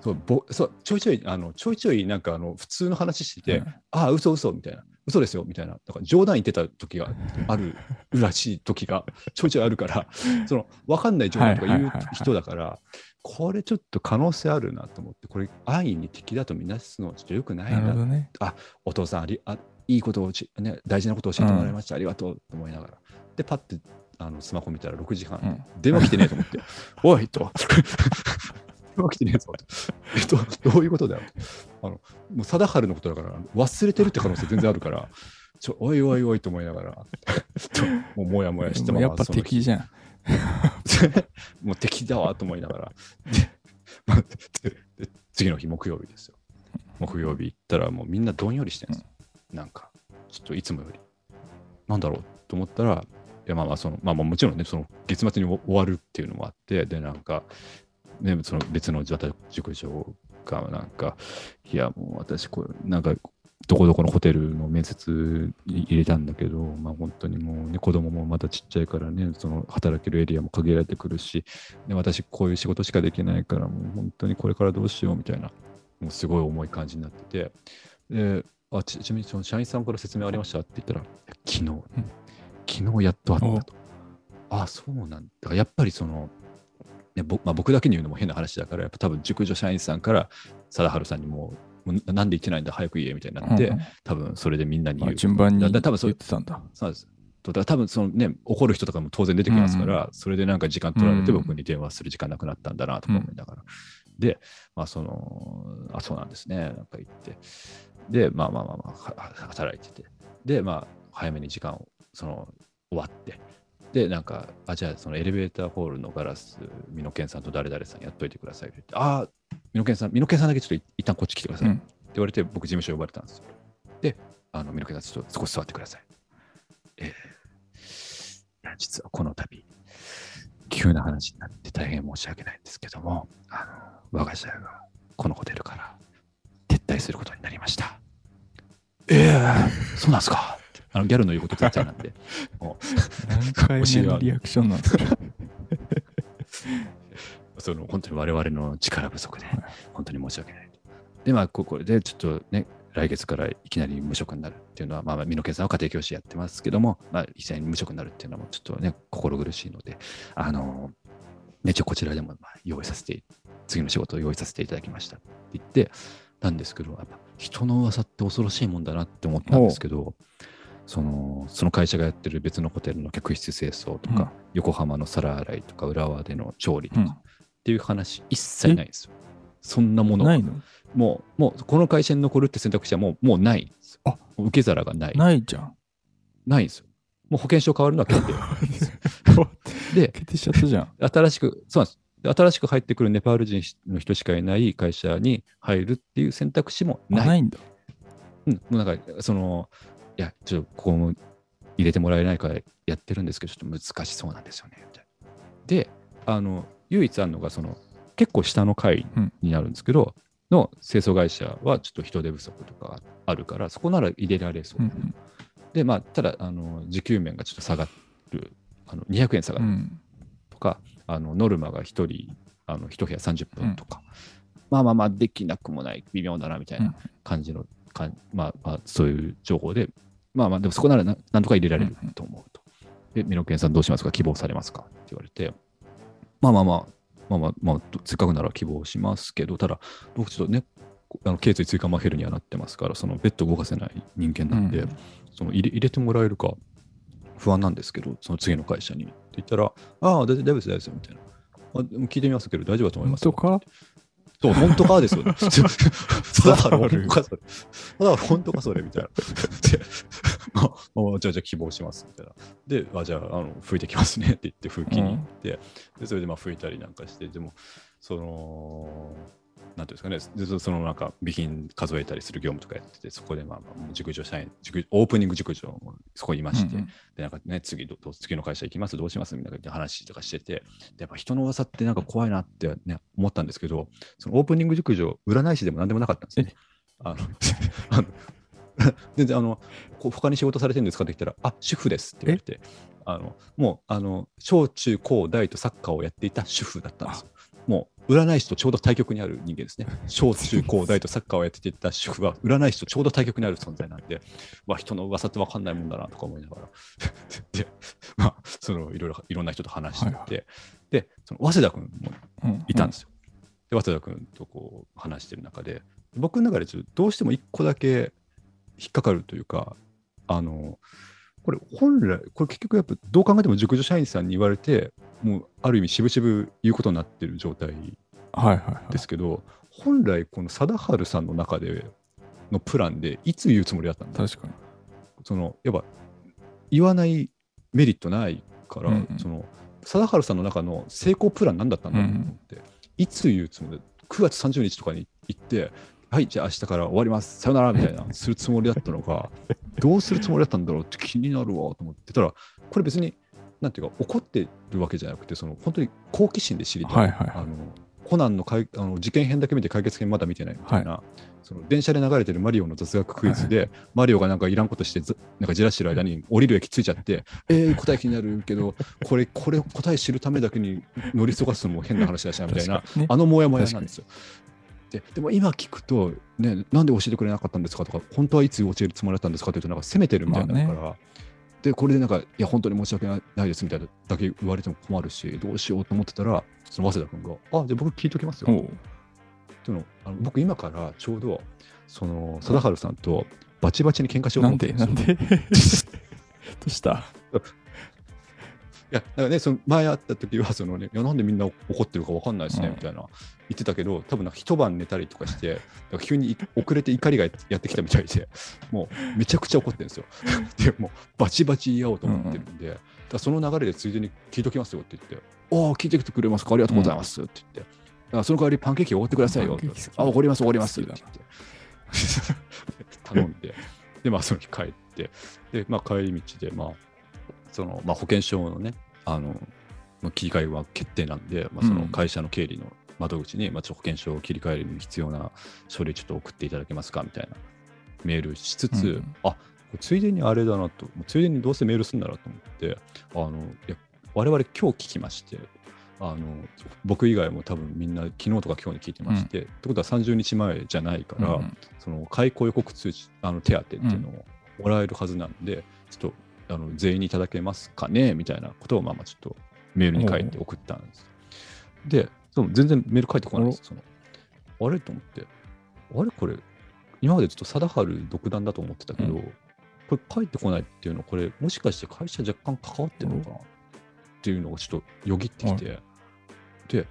そうぼそうちょいちょい、あのちょいちょいなんかあの普通の話してて、うん、ああ、嘘嘘みたいな、嘘ですよみたいな、だから冗談言ってた時があるらしい時が ちょいちょいあるから、その分かんない冗談とか言う人だから、これちょっと可能性あるなと思って、これ安易に敵だとみなすのはちょっとよくないな。なね、あ、お父さんありあ、いいことをね、大事なことを教えてもらいました、うん、ありがとうと思いながら。で、パッてあのスマホ見たら6時半、うん、電話来てねえと思って、おいと。電話来てねえぞ。えっと、どういうことだよ。あの、もう貞治のことだから、忘れてるって可能性全然あるから、ちょ、おいおいおいと思いながら、もうもやもやしてもやっぱ敵じゃん。もう敵だわと思いながら。次の日、木曜日ですよ。木曜日行ったら、もうみんなどんよりしてるんですよ。なんか、ちょっといつもより。なんだろうと思ったら、いやまあまあその、まあ、もちろんね、その月末に終わるっていうのもあって、で、なんか、ね、その別の塾長がなんか、いや、もう私これ、なんかどこどこのホテルの面接に入れたんだけど、まあ、本当にもうね、子供もまだちっちゃいからね、その働けるエリアも限られてくるし、で私、こういう仕事しかできないから、もう本当にこれからどうしようみたいな、もうすごい重い感じになってて、で、あちちなみにその社員さんから説明ありました？って言ったら、昨日、昨日やっとあったと。ああ、そうなんだ。やっぱりその、ねぼまあ、僕だけに言うのも変な話だから、やっぱ多分熟女社員さんから貞治さんにももうなんで言ってないんだ、早く言えみたいになって、うん、多分それでみんなに言う。順番に言多分そうってたんだ。そうです。だ多分そのね、怒る人とかも当然出てきますから、うん、それでなんか時間取られて僕に電話する時間なくなったんだなとか思いながら。うん、で、まあその、あ、そうなんですね、なんか言って。で、まあまあまあまあ、働いてて。で、まあ、早めに時間を、その、終わって。で、なんか、あ、じゃあ、そのエレベーターホールのガラス、美濃健さんと誰々さんやっといてくださいって言って、ああ、美濃健さん、美濃健さんだけちょっと一旦こっち来てください、うん、って言われて、僕、事務所呼ばれたんですよ。で、あの、美濃健さん、ちょっと少し座ってください。えー、いや、実はこの度、急な話になって大変申し訳ないんですけども、あの、我が社がこのホテルから撤退することになりました。ええそうなんすかあのギャルの言うこと絶対なんで。も何回目のリアクションなんですか？う その本当に我々の力不足で、本当に申し訳ない。で、まあ、ここでちょっとね、来月からいきなり無職になるっていうのは、まあ、身の計算は家庭教師やってますけども、まあ、いきなり無職になるっていうのもちょっとね、心苦しいので、あの、ね、一応こちらでもまあ用意させて、次の仕事を用意させていただきましたって言って、なんですけど、やっぱ人の噂って恐ろしいもんだなって思ったんですけど、そのその会社がやってる別のホテルの客室清掃とか、うん横浜の皿洗いとか浦和での調理とか、うんっていう話一切ないんですよ。そんなものはないの？もう、もうこの会社に残るって選択肢はもうもうないんですよ。受け皿がない。ないじゃん。ないんですよ。もう保険証変わるのは決定で。で、決定しちゃったじゃん。新しく、そうなんです。で新しく入ってくるネパール人の人しかいない会社に入るっていう選択肢もない。ないんだ。うん、もうなんか、その、いや、ちょっとここも入れてもらえないからやってるんですけど、ちょっと難しそうなんですよね。みたいなで、あの、唯一あるのが、その、結構下の階になるんですけど、の清掃会社はちょっと人手不足とかあるから、そこなら入れられそうう。んで、まあ、ただ、あの、時給面がちょっと下がる、あの200円下がるうん。とか、あのノルマが1人、あの1部屋30分とか、まあまあまあ、できなくもない、微妙だなみたいな感じの、かんまあ、まあ、そういう情報で、まあまあ、でもそこならななんとか入れられると思うと。で、ミノケンさんどうしますか？希望されますか？って言われて、まあまあまあ、まあまあ、まあ、せっかくなら希望しますけど、ただ、僕ちょっとね、あの頸椎椎間板ヘルになってますから、そのベッド動かせない人間なんで、うん。その入れ入れてもらえるか不安なんですけど、その次の会社に。って言ったら、ああ、大丈夫です、大丈夫ですよ、みたいな。あでも聞いてみますけど、大丈夫だと思いますよ。本当か？そう、本当かですよね。そうだから本当かそれ。だから本当かそれみたいな。で、ああじゃあじゃあ希望しますみたいな。で、あじゃああの拭いてきますねって言って拭きに行って、でそれでまあ拭いたりなんかして、でも、その、なんていうんですかね、でそそのなんか備品数えたりする業務とかやってて、そこでまあ熟女社員、熟オープニング熟女もそこにいまして、うんうん。で、なんかね、次ど次の会社行きますどうしますみたいな話とかしてて、でやっぱ人の噂ってなんか怖いなって、ね、思ったんですけど、そのオープニング熟女、占い師でも何でもなかったんですね。あのあの 全然あの、こう他に仕事されてるんですかって言ったら、あ主婦ですって言われて、あのもうあの小中高大とサッカーをやっていた主婦だったんですよ。もう占い師とちょうど対極にある人間ですね。小中高大とサッカーをやっていた主婦は占い師とちょうど対極にある存在なんで、わ人の噂って分かんないもんだなとか思いながら。で、まあ、そのいろいろいろんな人と話してて、はいはで、その早稲田君もうんいたんですよ。で、早稲田君とこう話してる中で、僕の中でちょっとどうしても一個だけ引っかかるというか、あの、これ本来、これ結局やっぱどう考えても熟女社員さんに言われて、もうある意味渋々言うことになってる状態。ですけど、本来この貞治さんの中でのプランでいつ言うつもりだったんだ確かに。そのやっぱ言わないメリットないから、うんうん。その貞治さんの中の成功プラン何だったんだと思って、いつ言うつもり？で9月30日とかに行ってはいじゃあ明日から終わります。さよならみたいなするつもりだったのが どうするつもりだったんだろうって気になるわと思ってたらこれ別になんていうか怒ってるわけじゃなくてその本当に好奇心で知りたいはいはい。あのコナンのかいあの事件編だけ見て解決編まだ見てないみたいな、その電車で流れてるマリオの雑学クイズで、マリオがなんかいらんことしてずなんかじらしてる間に降りる駅着いちゃって、えー、答え気になるけど、これ、これ答え知るためだけに乗り過ごすのも変な話だしなみたいな、ね。あのモヤモヤなんですよ。ででも今聞くと、ね、なんで教えてくれなかったんですかとか、本当はいつ教えるつもりだったんですかというと、なんか責めてるみたいになるから、で、これでなんか、いや、本当に申し訳ないですみたいなだけ言われても困るし、どうしようと思ってたら、その早稲田君が、あ、じゃあ僕聞いときますよ。おう。っていうのあの僕今からちょうどその貞治さんとバチバチに喧嘩しようとなん思ってなんですよ。で？どうした？い やだからねその前会った時はその、ね、いやなんでみんな怒ってるか分かんないですね、うんみたいな言ってたけど多分なんか一晩寝たりとかして急に遅れて怒りがやってきたみたいでもうめちゃくちゃ怒ってるんですよでもうバチバチ言い合おうと思ってるんで、だその流れでついでに聞いときますよって言って「ああ聞いてきてくれますかありがとうございます」って言って。だからその代わりパンケーキおごってくださいよって。あ、おごります、おごりますって好言って。頼んで、で、まあ、その日帰って、で、まあ、帰り道で、まあ、その、まあ、保険証のね、あの、まあ、切り替えは決定なんで、まあ、そのうん会社の経理の窓口に、まあ、保険証を切り替えるに必要な書類ちょっと送っていただけますかみたいなメールしつつ、うんあついでにあれだなと、ついでにどうせメールするんだなと思って、あのいや我々今日聞きまして、あの僕以外も多分みんな昨日とか今日に聞いてまして、ってことは30日前じゃないから、うんその開口予告通知あの手当っていうのをもらえるはずなんで、ちょっとあの全員にいただけますかね？みたいなことをまあまあちょっとメールに書いて送ったんです。で、その全然メール返ってこないんです。そのあれ？と思って、あれ？これ、今までちょっと貞治独断だと思ってたけど、うこれ返ってこないっていうのは、これもしかして会社若干関わってるのかな？っていうのがちょっとよぎってきて、で、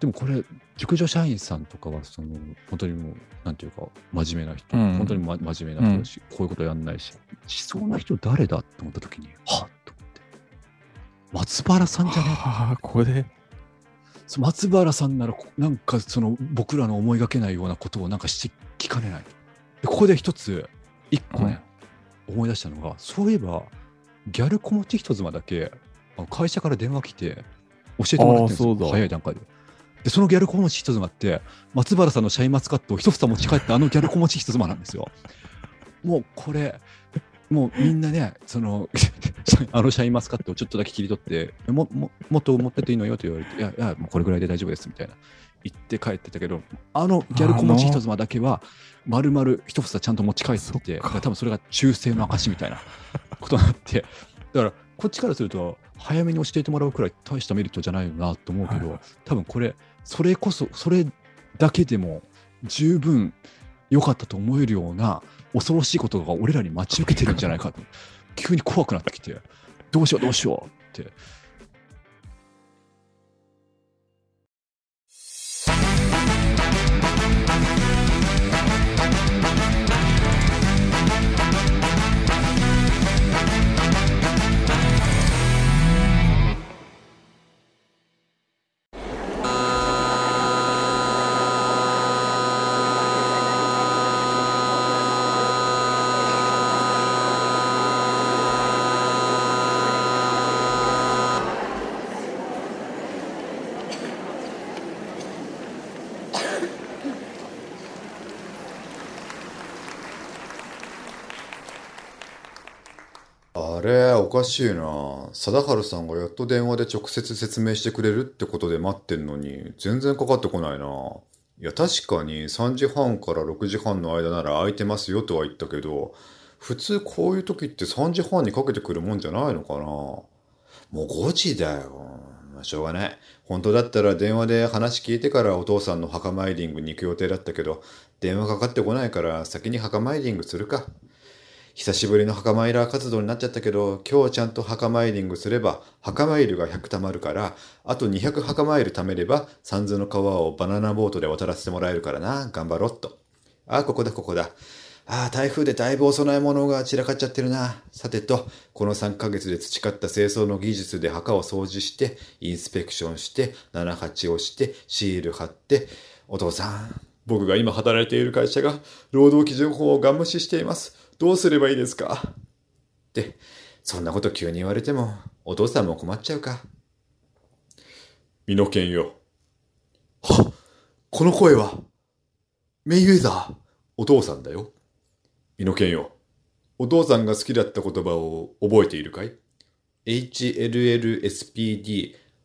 でもこれ、熟女社員さんとかは、その、本当にもう、なんていうか、真面目な人、うん。本当に、ま、真面目な人だし、こういうことやんないし、しそうな人誰だって思った時に、はっと思って、松原さんじゃねはあ、これ松原さんならこなんかその僕らの思いがけないようなことをなんかして聞かれない。でここで一つ一個ね、思い出したのがそういえばギャル子持ち一妻だけ会社から電話来て教えてもらってるんですよ。早い段階ででそのギャル子持ち一妻って松原さんのシャインマスカットを一房持ち帰ったあのギャル子持ち一妻なんですよ。もうこれもうみんなねその あのシャインマスカットをちょっとだけ切り取ってもももっと持ってっていいのよと言われていやいやもうこれぐらいで大丈夫ですみたいな。言って帰ってたけどあのギャル子持ち一妻だけは丸々一房ちゃんと持ち帰ってて多分それが忠誠の証みたいな ことになって。だからこっちからすると早めに教えてもらうくらい大したメリットじゃないよなと思うけど、はい。多分これそれこそそれだけでも十分良かったと思えるような恐ろしいことが俺らに待ち受けてるんじゃないかと。急に怖くなってきてどうしようどうしようって。れ、おかしいな。貞治さんがやっと電話で直接説明してくれるってことで待ってんのに、全然かかってこないな。いや、確かに3時半から6時半の間なら空いてますよとは言ったけど、普通こういう時って3時半にかけてくるもんじゃないのかな。もう5時だよ。まあ、しょうがない。本当だったら電話で話聞いてからお父さんの墓参りングに行く予定だったけど、電話かかってこないから先に墓参りングするか。久しぶりの墓参ら活動になっちゃったけど、今日ちゃんと墓参りングすれば、墓参りが100貯まるから、あと200墓参り貯めれば、三途の川をバナナボートで渡らせてもらえるからな。頑張ろっと。あ、ここだ、ここだ。ああ、台風でだいぶお供え物が散らかっちゃってるな。さてと、この3ヶ月で培った清掃の技術で墓を掃除して、インスペクションして、78をして、シール貼って、お父さん、僕が今働いている会社が労働基準法をガン無視しています。どうすればいいですか？って、そんなこと急に言われても、お父さんも困っちゃうか。身の剣よ。はこの声は、メイウェザー、お父さんだよ。身の剣よ。お父さんが好きだった言葉を覚えているかい ?HLLSPD、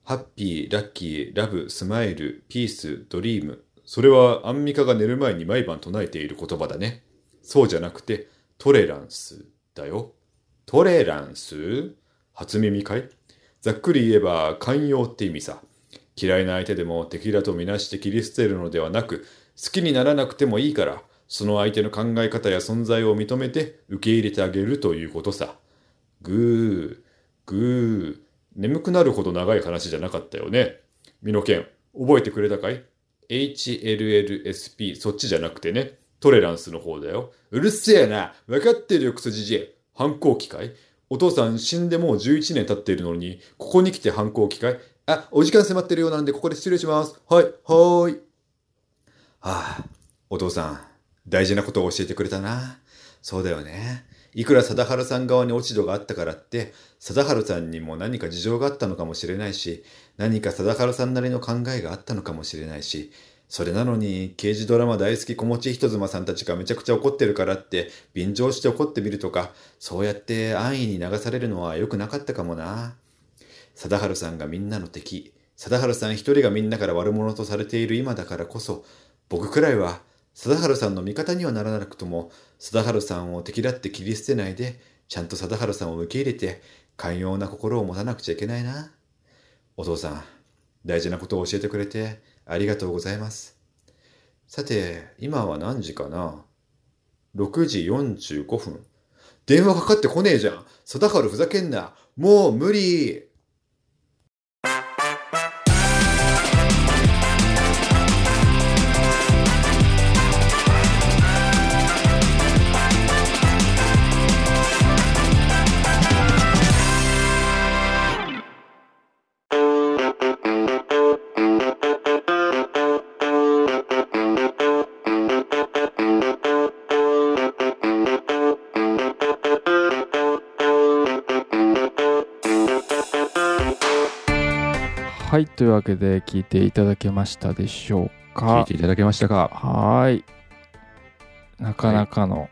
ハッピー、ラッキー、ラブ、スマイル、ピース、ドリーム。それはアンミカが寝る前に毎晩唱えている言葉だね。そうじゃなくて、トレランスだよ。トレランス？初耳かい？ざっくり言えば寛容って意味さ。嫌いな相手でも敵だとみなして切り捨てるのではなく、好きにならなくてもいいから、その相手の考え方や存在を認めて受け入れてあげるということさ。ぐー、ぐー、眠くなるほど長い話じゃなかったよね。身の剣、覚えてくれたかい ?HLLSP、そっちじゃなくてね。トレランスの方だよ。うるせえな。わかってるよ、クソじじい。反抗期かいお父さん死んでもう11年経っているのに、ここに来て反抗期かいあ、お時間迫ってるようなんで、ここで失礼します。はい、はーい。はあ、お父さん、大事なことを教えてくれたな。そうだよね。いくら貞治さん側に落ち度があったからって、貞治さんにも何か事情があったのかもしれないし、何か貞治さんなりの考えがあったのかもしれないし、それなのに、刑事ドラマ大好き子持ち人妻さんたちがめちゃくちゃ怒ってるからって、便乗して怒ってみるとか、そうやって安易に流されるのは良くなかったかもな。貞治さんがみんなの敵、貞治さん一人がみんなから悪者とされている今だからこそ、僕くらいは、貞治さんの味方にはならなくとも、貞治さんを敵だって切り捨てないで、ちゃんと貞治さんを受け入れて、寛容な心を持たなくちゃいけないな。お父さん、大事なことを教えてくれてありがとうございます。さて、今は何時かな ?6 時45分。電話かかってこねえじゃん。貞治ふざけんな。もう無理。はいというわけで聞いていただけましたでしょう聞かいていただけましたか？はーい。なかなかの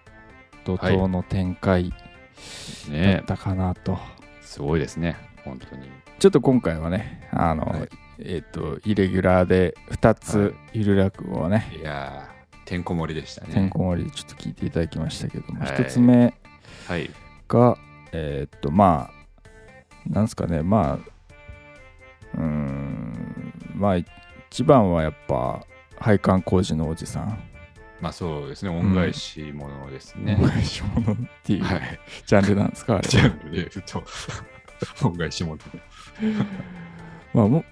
怒涛の展開だっねたかなと、すごいですね。本当に。ちょっと今回はねあの、はい。えっ、とイレギュラーで2はつゆる落語をね、いやー、てんこ盛りでしたね。てんこ盛りでちょっと聞いていただきましたけども、はい。1つ目はい。がえっ、とまあなんですかね。まあうーんまあ一番はやっぱ配管工事のおじさんまあそうですね。恩返しものですね。恩返し物っていうはい。ジャンルなんですか？あれジャンルで言うと、恩返し もの。まあも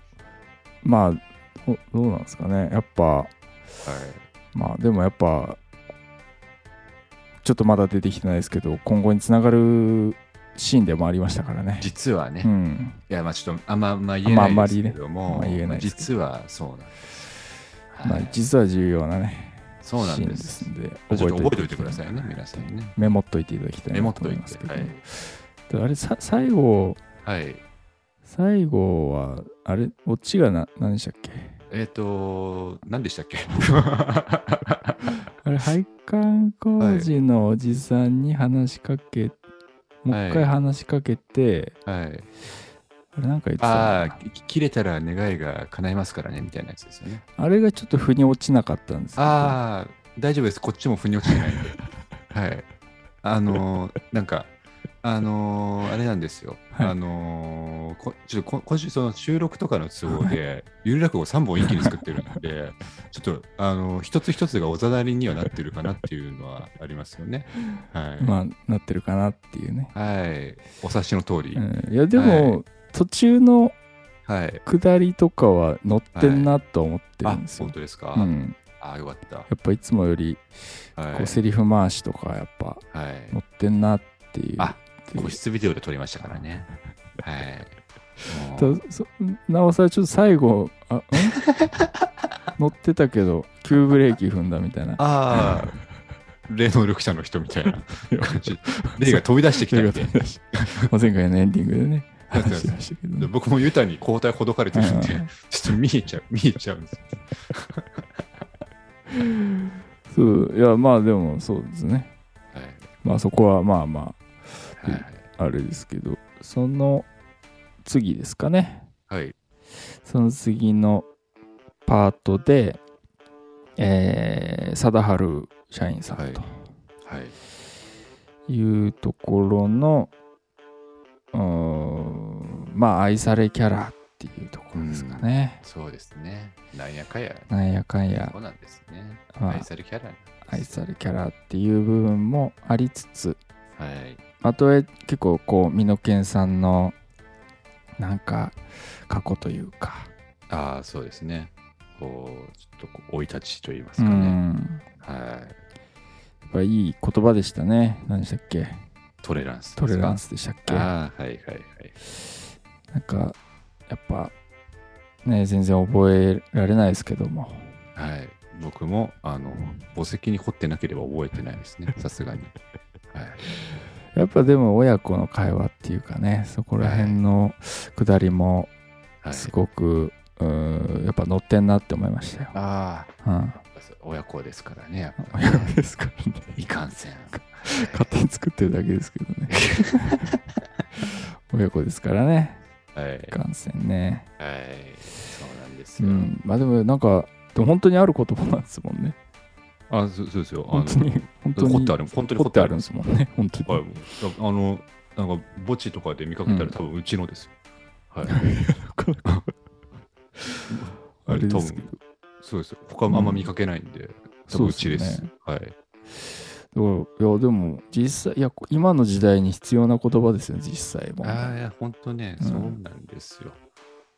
まあどどうなんですかねやっぱはい。まあでもやっぱちょっとまだ出てきてないですけど今後につながるシーンでもありましたからね実はね、いうんや、まあちょっとあんまま言えないですけども、まあんま言えないですけど実はそうなんです。まあはい実は重要なねそうなんで。ですすんで覚えておいてくださいね、皆さんね。メモっといていただきたいメモっといて。ど、はい。であれさ最後はい。最後はあれオチがな何でしたっけ？えっ、と、何でしたっけ？あれ配管工事のおじさんに話しかけ、もう一回話しかけて、はい。あれなんか言ってたああ切れたら願いが叶いますからね、みたいなやつですよね。あれがちょっと腑に落ちなかったんですけどああ、大丈夫です。こっちも腑に落ちてないんで。はい。あのーなんか、あのーあれなんですよ。はいあのーこちょっとこ今週、その収録とかの都合で、ゆる落語3本一気に作ってるんで、ちょっと、あのー一つ一つがおざなりにはなってるかなっていうのはありますよね。はい。まあなってるかなっていうね、はい。お察しの通り。うん、いやでも、途中のはい。下りとかは乗ってんなと思ってるあんですよ、本当ですか？うん、ああ、よかった。やっぱいつもよりはい。こうセリフ回しとかやっぱはい乗ってんなっていうあっていう個室ビデオで撮りましたからね。はい。なおさらちょっと最後あん？乗ってたけど急ブレーキ踏んだみたいな。ああ、霊能力者の人みたいな。感じ。霊が飛び出してきたみたいな。まあ前回のエンディングでねそうそう話しましたけど。ね、で僕もユタに交代ほどかれてるんでうん、ちょっと見えちゃう、見えちゃうんですよ。そう。いやまあでもそうですね。はい。まあそこはまあまはい。ああれですけどその次ですかねはい。その次のパートでえー、貞治社員さんとはい。いうところの、うーんまあ愛されキャラっていうところですかね。そうですね。なんやかや。なんやかんやそうなんですね。まあ愛されキャラ。愛されキャラっていう部分もありつつはい。あとは結構こう美濃健さんのなんか過去というか、ああ、そうですね。こう、ちょっとこう生い立ちといいますうかね。んはい。やっぱいい言葉でしたね何でしたっけ？トレランス。トレランスでしたっけ？ああ、はいはいはい。なんかやっぱね全然覚えられないですけどもはい。僕も、あの、墓石に掘ってなければ覚えてないですね。さすがに。はい。やっぱでも親子の会話っていうかねそこら辺のくだりもはい。すごくうーんやっぱ乗ってんなって思いましたよ。ああ、うん、親子ですからね、やっぱ親子ですからね。いかんせん。勝手に作ってるだけですけどね。親子ですからね。はいい。かんせんね。はい。そうなんですよ。うん。まあでもなんか、でも本当にある言葉なんですもんね。あそうそうですよ。本当に、本当に。掘ってある本当に掘ってあるんですもんね。本当に。はい、あの、なんか墓地とかで見かけたら多分うちのですよ。はい。あれですけど。そうですよ。他あんま見かけないんで、多分うちです。そうですねはい。だからいや、でも、実際、いや、今の時代に必要な言葉ですよ、実際も。ああ、いや、本当ね、うんそうなんですよ。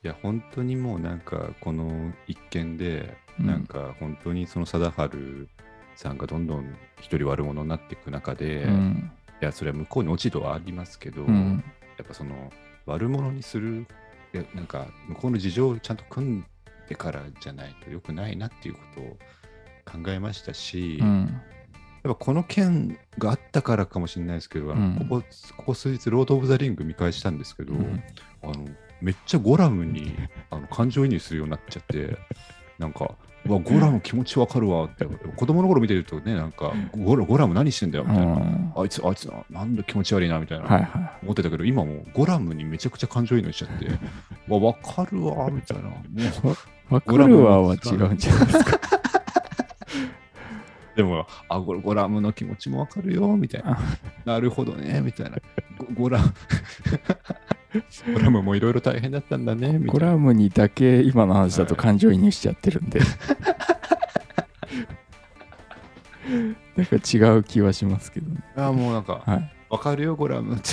いや、本当にもうなんか、この一件で、うんなんか本当にその貞治さんがどんどん一人悪者になっていく中で、いうん。や、それは向こうに落ち度はありますけど、うん。やっぱその悪者にする、いやなんか向こうの事情をちゃんと組んでからじゃないと良くないなっていうことを考えましたし、やっうん。ぱこの件があったからかもしれないですけど、あのうんここここ数日、ロード・オブ・ザ・リング見返したんですけど、うんあのめっちゃゴラムにあの感情移入するようになっちゃって、なんか、うわ、ゴラム気持ちわかるわって、子供の頃見てるとね、なんか、ゴラゴラム何してんだよみたいな。うんあいつ、あいつな、なんで気持ち悪いなみたいな。はいは思ってたけど、今もうゴラムにめちゃくちゃ感情移入しちゃって、わ、わかるわ、みたいな。もうい。わかるわは違うんじゃないですか。でも、あ、ゴゴラムの気持ちもわかるよ、みたいな。なるほどね、みたいな。ゴゴラム、ゴラムもいろいろ大変だったんだね、みたいな。コラムにだけ今の話だと感情移入しちゃってるんで。なんか違う気はしますけどね。あ、もうなんか、はい。わかるよ、ゴラムって。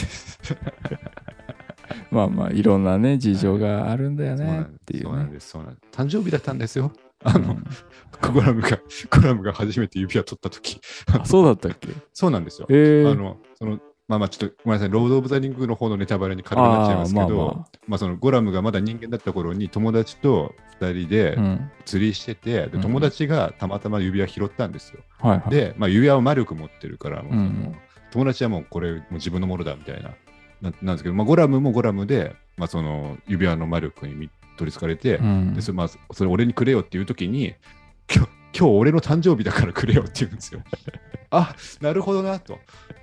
まあまあ、いろんなね、事情があるんだよねっていうね。そうなんです、そうなんです。誕生日だったんですよ。あの、うんゴラムが、ゴラムが初めて指輪取ったとき。あそうだったっけ？そうなんですよ。えー、あの、その、まあまあちょっとごめんなさい、ロード・オブ・ザ・リングの方のネタバレに軽くなっちゃいますけど、あーまあままあそのゴラムがまだ人間だった頃に友達と2人でうん。釣りしてて、うんで友達がたまたま指輪拾ったんですよ。はいはい。で、まあ、指輪を魔力持ってるから、もう友達はもうこれもう自分のものだみたいな、ななんですけど、まあ、ゴラムもゴラムで、まあ、その指輪の魔力にみ取りつかれて、うんでそれまあ、それ俺にくれよっていう時に、今日俺の誕生日だからくれよって言うんですよ。あなるほどなと。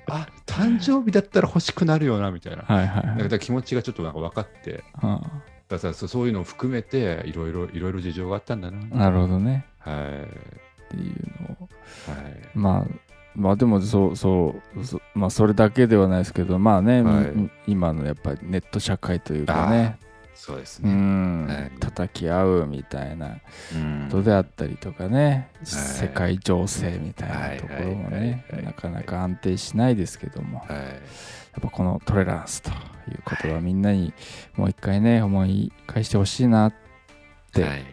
あ誕生日だったら欲しくなるよなみたいな。はいはいはいだから気持ちがちょっとなんか分かって、あだからそそういうのを含めていろいろいろいろ事情があったんだな。あなるほどね。はい。っていうのを。はい。まあ、まあでもそうそうそまあそれだけではないですけどまあね、はいみ今のやっぱりネット社会というかねうそうですね。ん、はい。叩き合うみたいなうん。ことであったりとかね、世界情勢みたいなところもね、なかなか安定しないですけども、やはい。っぱこのトレランスということはみんなにもう一回ね思い返してほしいなって、はい。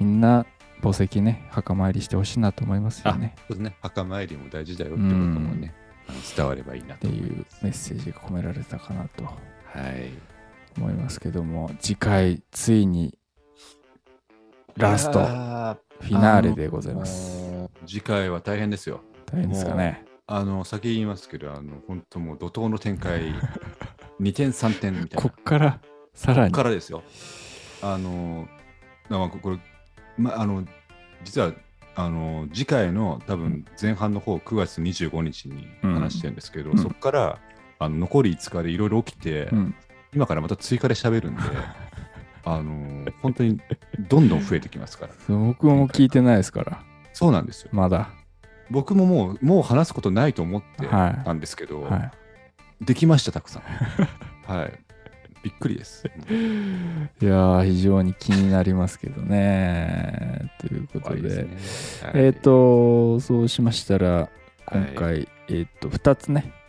みんな墓石ね墓参りしてほしいなと思いますよね。そうですね。墓参りも大事だよってこともね、あの伝わればいいなっていいう。メッセージが込められたかなと。はい。思いますけども次回ついにラストあフィナーレでございます。次回は大変ですよ。大変ですかね。あの、先言いますけど、あの、本当もう怒涛の展開、2点、3点みたいな。こっからさらに。からですよ。あの、なんかこれ、ま、あの、実は、あの、次回の多分前半の方、9月25日に話してるんですけど、うん。そこから、あの残り5日でいろいろ起きて、うん今からまた追加で喋るんで、あの、本当にどんどん増えてきますから。僕も聞いてないですからそうなんですよ。まだ僕ももう、もう話すことないと思ってはいたんですけど、はできました、たくさん。はい。びっくりです。いいやー非常に気になりますけどねということでですねはいえっ、とそうしましたら今回、えっ、と2つねあ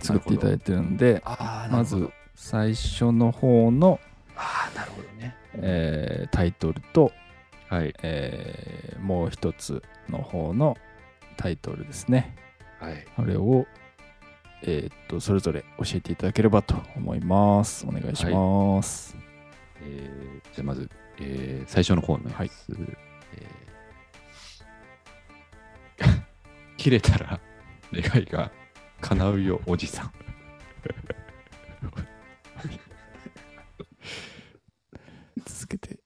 作っていただいてるんでまず最初の方の、ああ、なるほどね。えータイトルと、はい。えーもう一つの方のタイトルですねはい。これをえーっとそれぞれ教えていただければと思いますお願いします、えーじゃあまず、えー最初の方のやつ。はいえー 切れたら願いが叶うよ、おじさん。続けて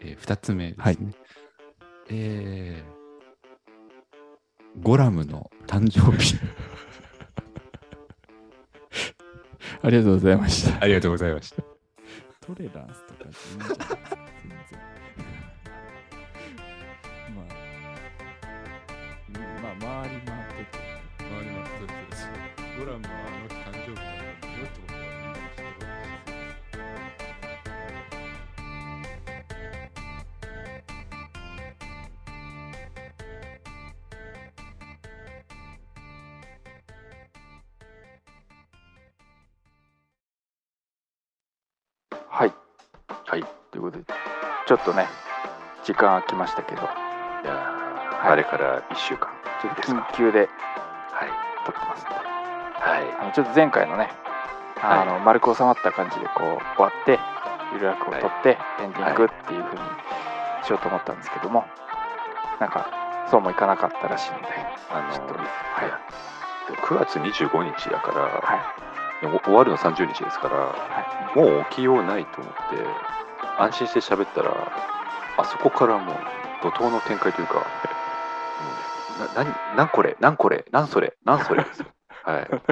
2つ目ですね。はいえー、ゴラムの誕生日。ありがとうございました。ありがとうございました。トレランスとか？とね、時間空きましたけど、いやはい。ーあれから1週間。ちょっと緊急ではい。撮ってますんで、はい。あのちょっと前回のね、あの、丸く収まった感じでこう終わって、ゆるらくを撮って、エンディングっていう風にしようと思ったんですけども、なんか、そうもいかなかったらしいので、あのちょっと、はい。でも9月25日だから、はい。終わるの30日ですから、はもう起きようないと思って安心して喋ったらあそこからもう怒涛の展開というかな何何これ何これ何それ何それですよ。はい